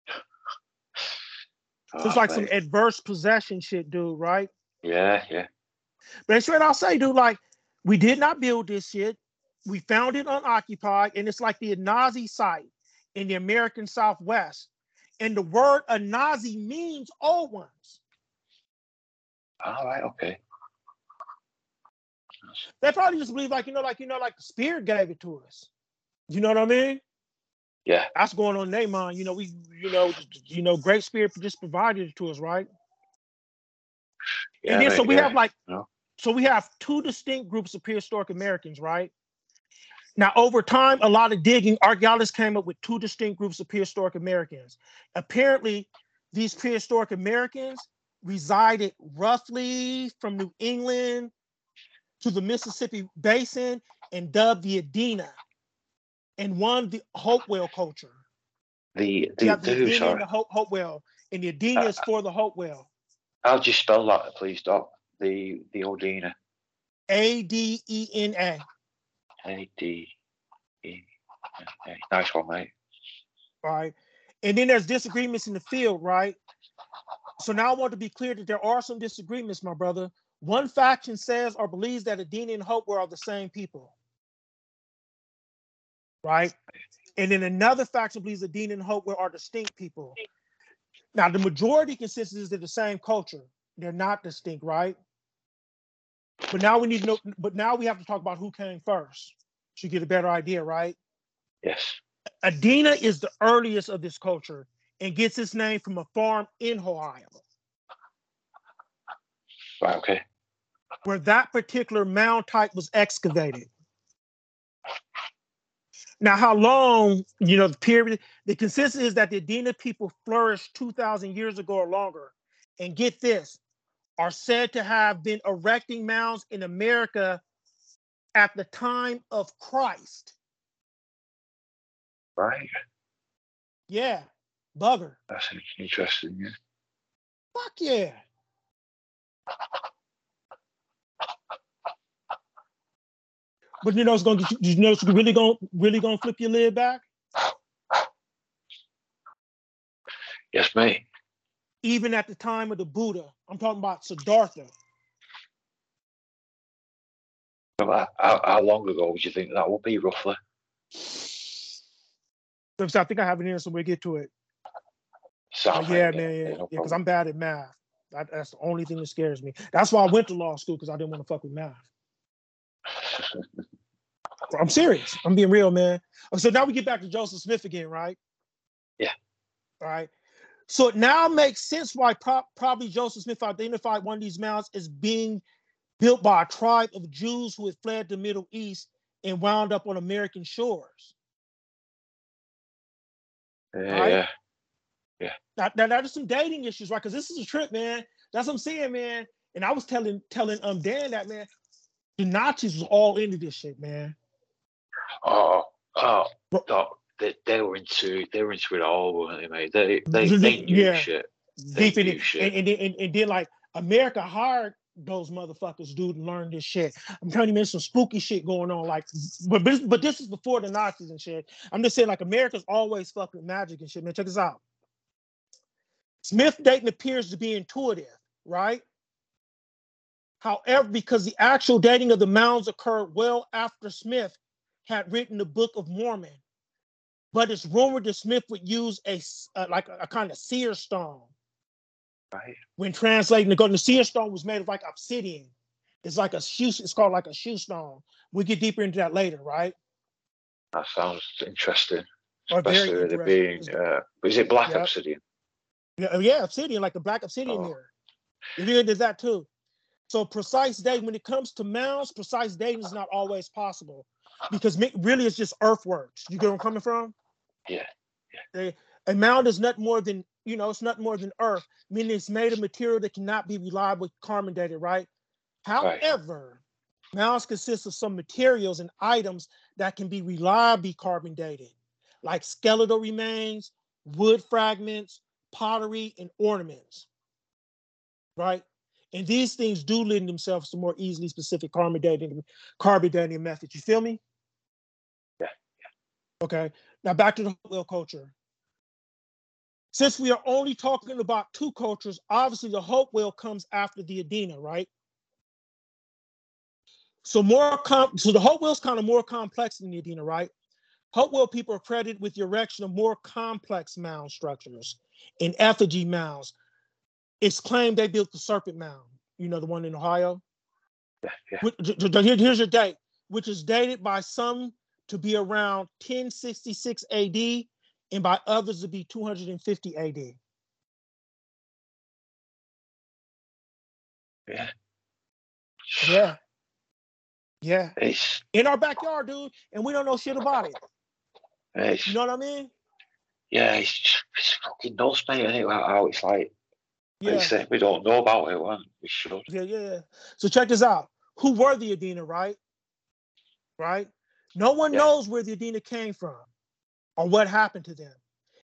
So it's Oh, like some adverse possession shit, dude, right? Yeah, yeah. But that's what I'll say, dude. Like, we did not build this shit. We found it unoccupied, and it's like the Anasazi site in the American Southwest. And the word Anasazi means old ones. All right, okay. They probably just believe, like, you know, like, you know, like the spirit gave it to us. You know what I mean? Yeah. That's going on in their mind. You know, we, you know, you know, Great Spirit just provided it to us, right? Yeah, and then so we yeah. have like No. so we have two distinct groups of prehistoric Americans, right? Now, over time, a lot of digging, archaeologists came up with two distinct groups of prehistoric Americans. Apparently, these prehistoric Americans resided roughly from New England to the Mississippi basin and dubbed the Adena and one the Hopewell culture. the the, the the Adena and the Hope, Hopewell, and the Adena is for the Hopewell. How do you spell that, please, Doc? The the Odina. A D E N A. A D E. N A. Nice one, mate. right? And then there's disagreements in the field, right? So now I want to be clear that there are some disagreements, my brother. One faction says or believes that Adena and Hope were all the same people, right? And then another faction believes Adena and Hope were are distinct people. Now, the majority consensus is they're the same culture. They're not distinct, right? But now we need to know, but now we have to talk about who came first to get a better idea, right? Yes. Adena is the earliest of this culture and gets its name from a farm in Ohio, Right, okay. where that particular mound type was excavated. Now, how long, you know, the period, the consensus is that the Adena people flourished 2,000 years ago or longer. And get this, are said to have been erecting mounds in America at the time of Christ. Right. Yeah, bugger. That's interesting. Yeah. Fuck yeah. But you know it's gonna get you, you know it's really gonna really gonna flip your lid back. Yes, mate. Even at the time of the Buddha, I'm talking about Siddhartha. How, how how long ago would you think that would be, roughly? So I think I have it here, so we'll get to it. So, oh, But yeah, man, yeah, no yeah, because. I'm bad at math. That, that's the only thing that scares me. That's why I went to law school because I didn't want to fuck with math. I'm serious. I'm being real, man. So now we get back to Joseph Smith again, right? Yeah. All right. So it now makes sense why pro- probably Joseph Smith identified one of these mounds as being built by a tribe of Jews who had fled the Middle East and wound up on American shores. Yeah, Right? yeah. Now, now, now there's some dating issues, right? Because this is a trip, man. That's what I'm saying, man. And I was telling telling um Dan that man, the Nazis was all into this shit, man. Oh, oh, Bro- Doc, they, they were into they were into it all, weren't they, mate? They they, they knew Yeah. shit. They Deep in knew it. shit. And, and, then- and, and then like America hired those motherfuckers dude, to learn this shit. I'm telling you, man, some spooky shit going on. Like, but but, but this is before the Nazis and shit. I'm just saying, like, America's always fucking magic and shit, man. Check this out. Smith Dayton appears to be intuitive, right? However, because the actual dating of the mounds occurred well after Smith had written the Book of Mormon, but it's rumored that Smith would use a uh, like a, a kind of seer stone Right. when translating the golden seer stone was made of like obsidian. It's like a shoe. It's called like a shew stone. We get deeper into that later, right? That sounds interesting. Or very Especially with it interesting. being, uh, is it black Yep. obsidian? Yeah, yeah, obsidian, like the black obsidian Oh. mirror. You there's that too. So precise dating, when it comes to mounds, precise dating is not always possible because really it's just earthworks. You get where I'm coming from? Yeah, A, a mound is nothing more than, you know, it's nothing more than earth, meaning it's made of material that cannot be reliably carbon dated, right? However, mounds consist of some materials and items that can be reliably carbon dated, like skeletal remains, wood fragments, pottery, and ornaments. Right? And these things do lend themselves to more easily specific carbon dating, carbon dating methods. You feel me? Okay. Now back to the whale culture. Since we are only talking about two cultures, obviously the Hopewell comes after the Adena, right? So more com- so the Hopewell's kind of more complex than the Adena, right? Hopewell people are credited with the erection of more complex mound structures in effigy mounds. It's claimed they built the Serpent Mound, you know, the one in Ohio. yeah, yeah. Which- j- j- here- Here's your date, which is dated by some to be around 1066 AD and by others to be 250 AD. Yeah. Yeah. Yeah. In our backyard, dude, and we don't know shit about it. You know what I mean? yeah, it's, it's fucking nuts, mate. Isn't it? How it's like, like Yeah. you say, we don't know about it. Well, we should. Yeah, yeah, yeah. So check this out. Who were the Adena, right? Right? No one Yeah. knows where the Adena came from or what happened to them.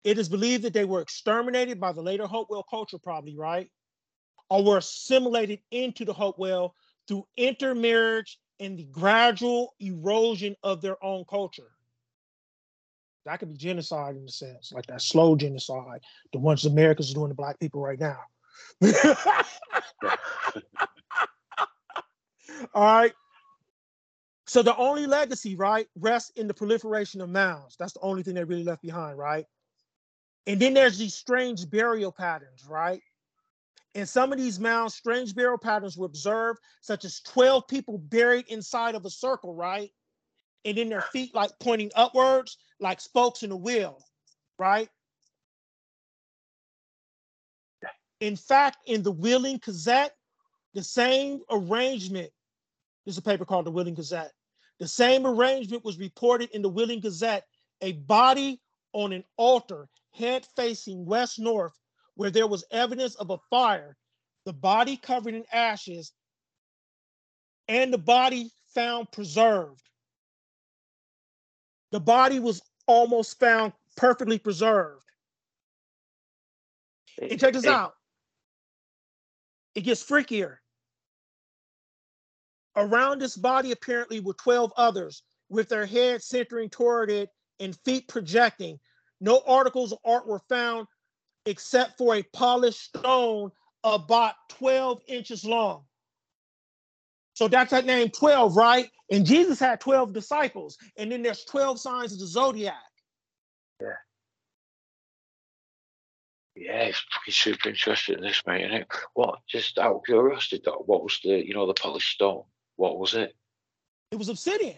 It is believed that they were exterminated by the later Hopewell culture, probably, right? Or were assimilated into the Hopewell through intermarriage and the gradual erosion of their own culture. That could be genocide in a sense, like that slow genocide, the ones Americans are doing to black people right now. All right. So the only legacy, right, rests in the proliferation of mounds. That's the only thing they really left behind, right? And then there's these strange burial patterns, right? In some of these mounds, strange burial patterns were observed, such as 12 people buried inside of a circle, right? And then their feet like pointing upwards, like spokes in a wheel, right? In fact, in the Wheeling Gazette, the same arrangement, there's a paper called the Wheeling Gazette. The same arrangement was reported in the Wheeling Gazette, a body on an altar, head facing west north, where there was evidence of a fire, the body covered in ashes, and the body found preserved. The body was almost found perfectly preserved. And check this out. It gets freakier. Around this body, apparently, were 12 others with their heads centering toward it and feet projecting. No articles of art were found except for a polished stone about 12 inches long. So that's that name 12, right? And Jesus had 12 disciples. And then there's 12 signs of the zodiac. Yeah, Yeah, it's fucking super interesting, this, mate, isn't it? What, just out of curiosity, though, what was the, you know, the polished stone? What was it? It was obsidian.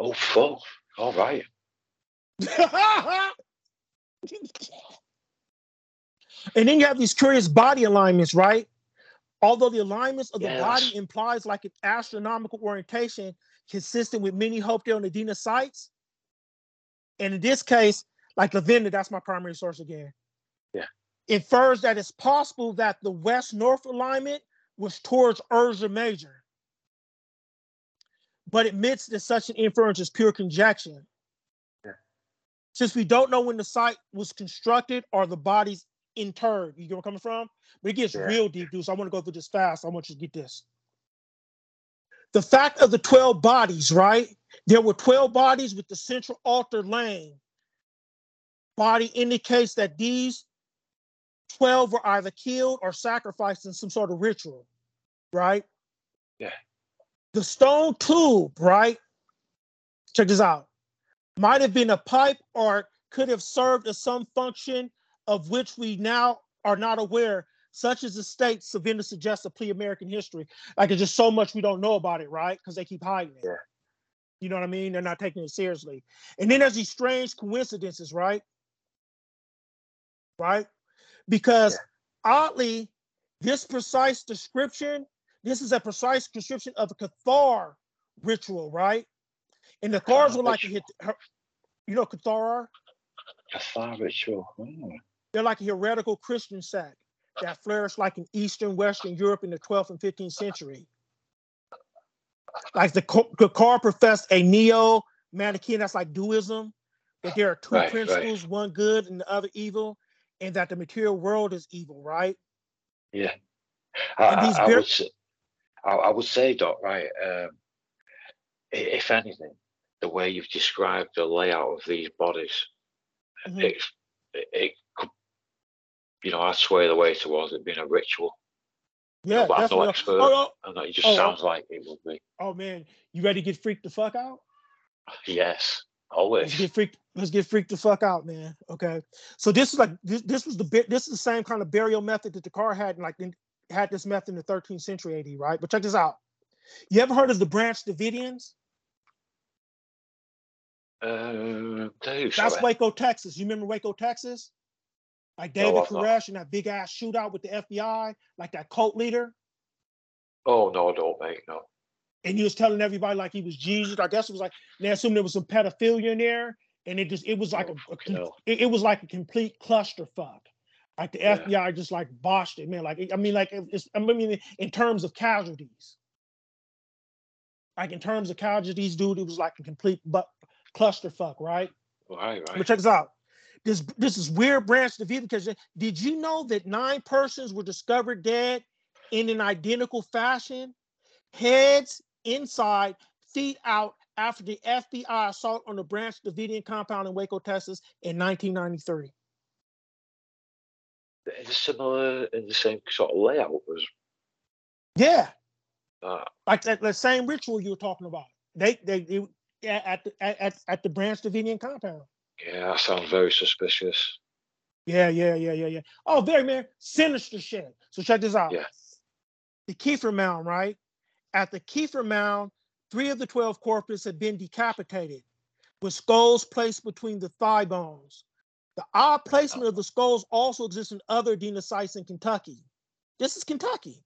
Oh, fuck. All right. and then you have these curious body alignments, right? Although the alignments of the Yes. body implies like an astronomical orientation consistent with many Hopedale and Adena sites. And in this case, like Levenda, that's my primary source again. Yeah. Infers that it's possible that the west-north alignment was towards Ursa Major. But admits that such an inference is pure conjecture. Yeah. Since we don't know when the site was constructed or the bodies interred. You get where I'm coming from? But it gets Yeah. real deep, dude. So I want to go through this fast. I want you to get this. The fact of the 12 bodies, right? There were 12 bodies with the central altar laying. Body indicates that these 12 were either killed or sacrificed in some sort of ritual, right? Yeah. The stone tube, right? Check this out. Might have been a pipe or could have served as some function of which we now are not aware, such as the states Savannah suggests of pre-American history. Like it's just so much we don't know about it, right? Because they keep hiding it. Yeah. You know what I mean? They're not taking it seriously. And then there's these strange coincidences, right? Right? Because oddly, this precise description, this is a precise description of a Cathar ritual, right? And the Cathars would like to hit, her, you know, Cathar? Cathar ritual. Oh. They're like a heretical Christian sect that flourished like in Eastern, Western Europe in the 12th and 15th century. Like the Cathar professed a neo Manichaean, that's like duism, that there are two Right, right. principles, one good and the other evil, and that the material world is evil, right? Yeah. I, And I, these I would I, I would say, Doc, right, um, if anything, the way you've described the layout of these bodies, Mhm. it, it, could, you know, I'd sway the way towards it being a ritual. Yeah, but I'm no expert. Oh, oh, And that it just Oh, oh. sounds like it would be. oh, man, you ready to get freaked the fuck out? Yes, always. Let's get freaked. Let's get freaked the fuck out, man. Okay. So this is like this. This was the bit. This is the same kind of burial method that the car had. Like in, had this method in the 13th century AD, right? But check this out. You ever heard of the Branch Davidians? Uh, That's. Waco, Texas. You remember Waco, Texas? Like David I've. Koresh and that big ass shootout with the FBI, like that cult leader. Oh, no, don't, mate, no. and he was telling everybody like he was Jesus. I guess it was like they assumed there was some pedophilia in there, and it just it was like a, a fucking it, it was like a complete clusterfuck. Like the Yeah. FBI just like botched it, man. Like I mean, like it's I mean in terms of casualties. Like in terms of casualties, dude, it was like a complete but clusterfuck, right? Right, But right. check this out. This this is weird branch David because uh, did you know that nine persons were discovered dead in an identical fashion? Heads inside, feet out after the FBI assault on the Branch Davidian compound in Waco, Texas in 1993. Similar in the same sort of layout as Yeah, that. like that, that same ritual you were talking about. They they, they at the at, at, at the Branch Davidian compound. Yeah, that sounds very suspicious. Yeah, yeah, yeah, yeah, yeah. Oh, very man, sinister shit. So check this out. Yeah. The Kiefer Mound, right? At the Kiefer Mound, three of the 12 corpses had been decapitated, with skulls placed between the thigh bones. The odd placement of the skulls also exists in other Adena sites in Kentucky. This is Kentucky.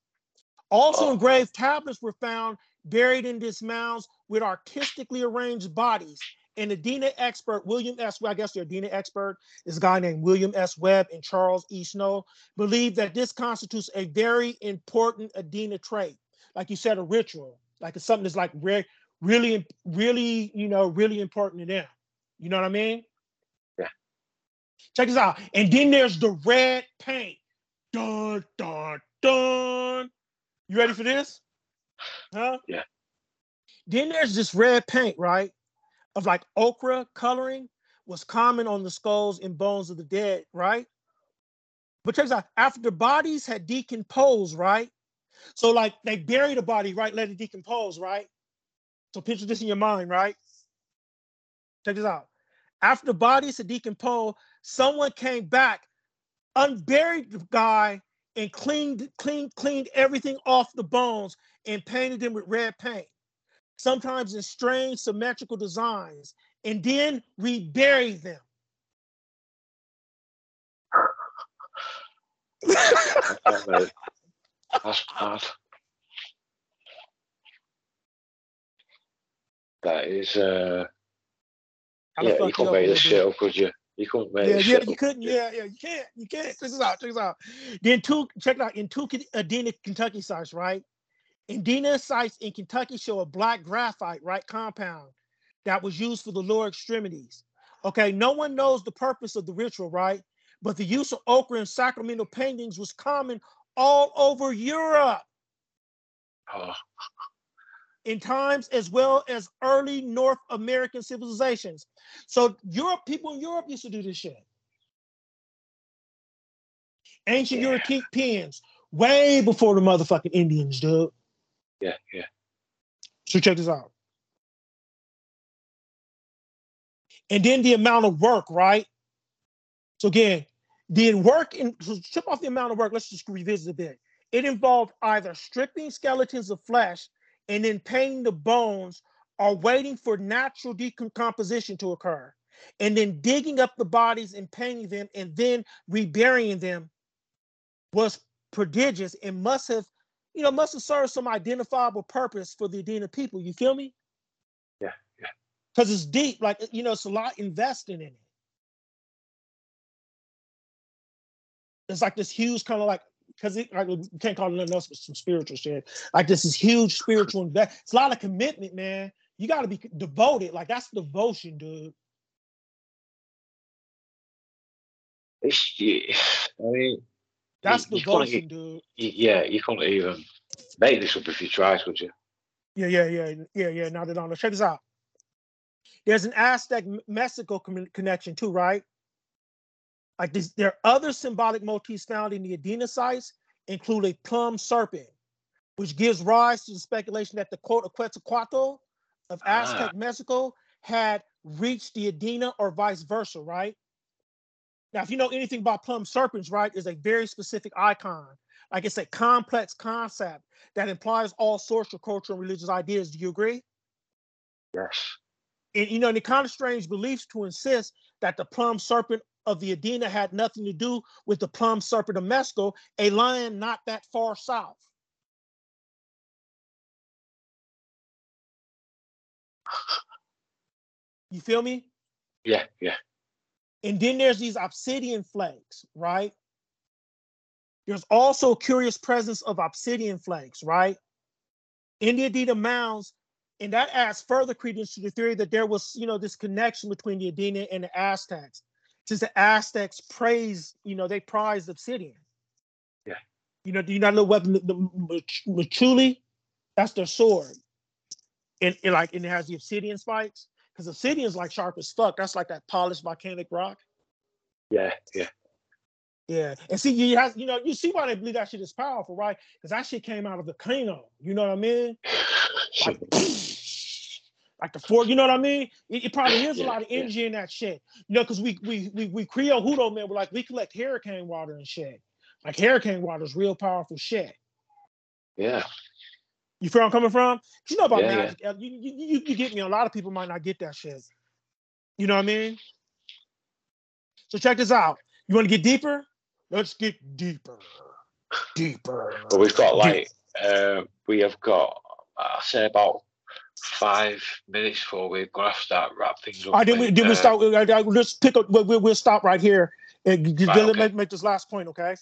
Also, Oh. engraved tablets were found buried in these mounds with artistically arranged bodies. And the Adena expert, William S. I guess they're Adena expert, a guy named William S. Webb and Charles E. Snow, believe that this constitutes a very important Adena trait. Like you said, a ritual, like it's something that's like re- really, really, you know, really important to them. You know what I mean? Check this out. And then there's the red paint. Dun, dun, dun. You ready for this? Huh? Yeah. Then there's this red paint, right? Of like ochre coloring was common on the skulls and bones of the dead, right? But check this out. After the bodies had decomposed, right? So like they buried a body, right? Let it decompose, right? So picture this in your mind, right? Check this out. After the bodies had decomposed, someone came back, unburied the guy, and cleaned, cleaned, cleaned everything off the bones and painted them with red paint. Sometimes in strange symmetrical designs, and then reburied them. That's mad. That is, uh, yeah, you fucked couldn't up a make this shit up, could you? You couldn't make Yeah, yeah, you couldn't. Yeah, yeah, you can't. You can't. Check this out. Check this out. Then two, check it out. In two Adena, uh, Kentucky sites, right? Indina sites in Kentucky show a black graphite, right, compound that was used for the lower extremities. Okay, no one knows the purpose of the ritual, right? but the use of ochre in sacramental paintings was common all over Europe Oh, in times as well as early North American civilizations. So Europe, people in Europe used to do this shit. Ancient Yeah. Europeans, way before the motherfucking Indians, dude. yeah, yeah. So check this out. And then the amount of work, right? So again, the work in so chip off the amount of work. Let's just revisit a bit. It involved either stripping skeletons of flesh and then painting the bones, are waiting for natural decomposition to occur, and then digging up the bodies and painting them, and then reburying them was prodigious and must have, you know, must have served some identifiable purpose for the Adena people. You feel me? Yeah, yeah. Because it's deep, like you know, it's a lot invested in it. It's like this huge kind of like because it like we can't call it nothing else but some spiritual shit. Like this is huge spiritual invest. It's a lot of commitment, man. You got to be devoted. Like that's devotion, dude. Yeah, I mean, That's You- you devotion, dude. yeah, you can't even make this up if you tried, could you? Yeah, yeah, yeah, yeah, yeah. Now that I know, check this out. There's an Aztec Mexico connection too, right? Like this, there are other symbolic motifs found in the Adena sites, include a plum serpent, which gives rise to the speculation that the quote of Quetzalcoatl of Aztec ah. Mexico had reached the Adena or vice versa, right? Now, if you know anything about plum serpents, right, is a very specific icon. Like it's a complex concept that implies all sorts of cultural and religious ideas. Do you agree? Yes. And you know, and it kind of strange beliefs to insist that the plum serpent of the Adena had nothing to do with the plum serpent of Mexico, a lion not that far south. You feel me? Yeah, yeah. And then there's these obsidian flakes, right? There's also a curious presence of obsidian flakes, right? In the Adena mounds, and that adds further credence to the theory that there was, you know, this connection between the Adena and the Aztecs. Since the Aztecs praised, you know, they prized obsidian. Yeah. You know, do you not know what the, the machuli? That's their sword. And, and like, and it has the obsidian spikes because obsidian's like sharp as fuck. That's like that polished volcanic rock. Yeah, yeah. Yeah, and see, you have, you know, you see why they believe that shit is powerful, right? Because that shit came out of the volcano. You know what I mean? Like, like the four, you know what I mean? It, it probably is a lot of yeah. energy in that shit. You know, because we we we we Creole Hoodoo man, we're like we collect hurricane water and shit. Like hurricane water is real powerful shit. yeah. You feel where I'm coming from? You know about Yeah, yeah. magic. uh, You, you, you, you get me. A lot of people might not get that shit. You know what I mean? So check this out. You want to get deeper? Let's get deeper. Deeper. But we've got like, uh, we have got, I say about five minutes before we're to start wrap things up. Right, did. We, then we Uh, start. uh, uh, Let's pick up. We'll, we'll- stop right here and Right, okay. make, make this last point, okay?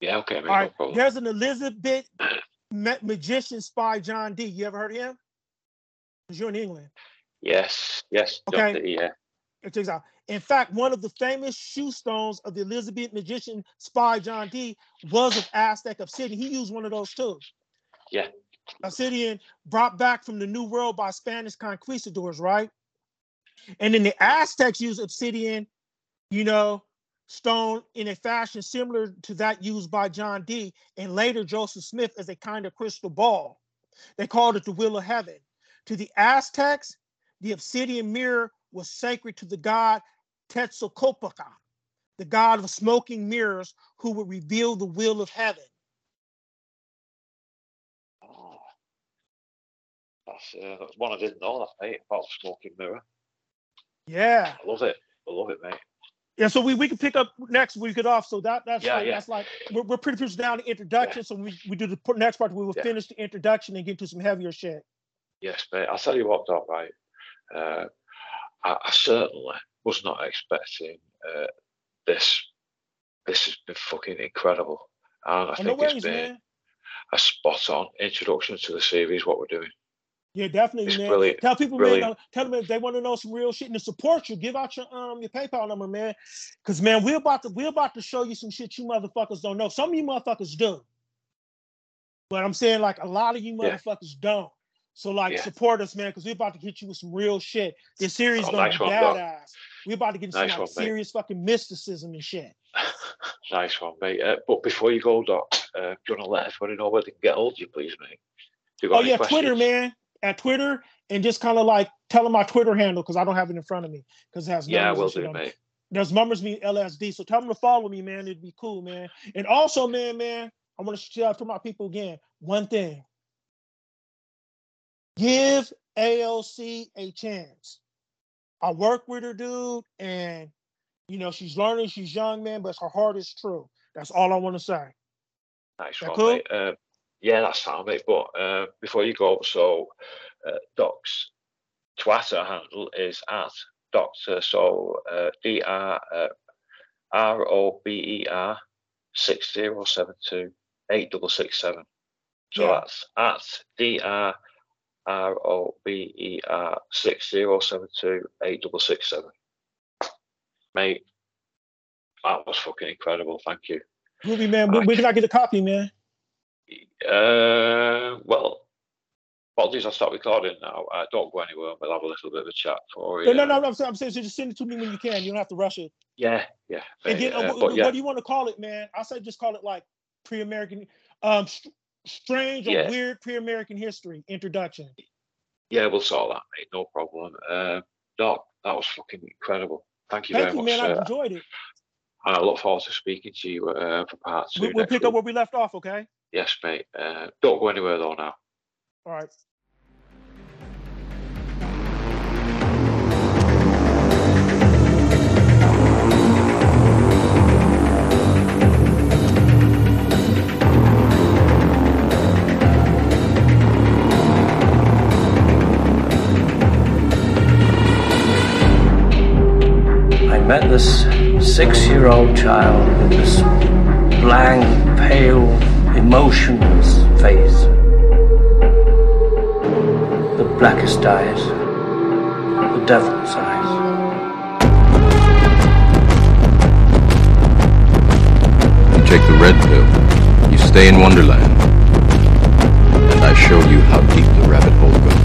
Yeah, okay. All no There's an Elizabeth ma- magician spy, John Dee. You ever heard of him? Because you're in England. Yes, yes. Okay. Dr. Yeah. It takes out. In fact, one of the famous shew stones of the Elizabeth magician spy John Dee was of Aztec obsidian. He used one of those too. Yeah. Obsidian brought back from the New World by Spanish conquistadors, right? And then the Aztecs used obsidian, you know, stone in a fashion similar to that used by John Dee and later Joseph Smith as a kind of crystal ball. They called it the Wheel of Heaven. To the Aztecs, the obsidian mirror was sacred to the god Tetzalcoatl, the god of smoking mirrors who would reveal the will of heaven. That's, uh, that's one I didn't know that, mate, about the smoking mirror. Yeah. I love it. I love it, mate. Yeah, so we, we can pick up next week it off. So that that's Yeah, like yeah. that's like we're, we're pretty much down to introduction. So we, we do the next part. We will Yeah. finish the introduction and get to some heavier shit. Yes, mate. I'll tell you what, Doc, right? Uh, I, I certainly was not expecting uh, this. This has been fucking incredible. And I Oh, no think worries, it's been man. a spot on introduction to the series, what we're doing. Yeah, definitely, man. brilliant. Tell people, Brilliant. man. Tell them if they want to know some real shit and to support you, give out your um your PayPal number, man. Because man, we're about to we're about to show you some shit you motherfuckers don't know. Some of you motherfuckers do, but I'm saying like a lot of you Yeah. motherfuckers don't. So like Yeah. support us, man, because we're about to hit you with some real shit. This series Oh, gonna nice be badass. We're about to get into Nice some like, one, serious fucking mysticism and shit. nice one, mate. Uh, but before you go, Doc, uh, do you want to let everybody know where they can get hold of you, please, mate? Oh yeah, Twitter, man. At Twitter, and just kind of like tell them my Twitter handle because I don't have it in front of me because it has Yeah, numbers will do, it. mate. There's numbers me LSD. So tell them to follow me, man. It'd be cool, man. And also, man, man, I want to share to my people again. One thing. Give ALC a chance. I work with her, dude, and you know, she's learning, she's young, man, but her heart is true. That's all I want to say. Nice That one, cool? mate. Uh, yeah, that's fine, mate. But uh, before you go, so uh, Doc's Twitter handle is at Doctor, so uh, D R uh, R O B E R six zero seven two eight double six seven. So Yeah. that's at D R R O B E R six zero seven two eight double six seven. Mate, that was fucking incredible. Thank you. Groovy, man. Where, where can I get a copy, man? Uh, well, apologies, I'll stop recording now. Uh, don't go anywhere. We'll have a little bit of a chat for you. no, no, no. I'm saying, I'm saying, so just send it to me when you can. You don't have to rush it. Yeah, yeah. And then, uh, but yeah, what do you want to call it, man? I say just call it like pre-American, um, st- strange or Yeah. weird pre-American history introduction. yeah, we'll sort that, mate. No problem. Uh, Doc, that was fucking incredible. Thank you Thank very you, much, man. I enjoyed it. And I look forward to speaking to you uh, for part two. We, we'll pick up where we left off, okay? Yes, mate. Uh, don't go anywhere though now. All right. I met this six year old child with this blank, pale, emotionless face. The blackest eyes, the devil's eyes. You take the red pill, you stay in Wonderland, and I show you how deep the rabbit hole goes.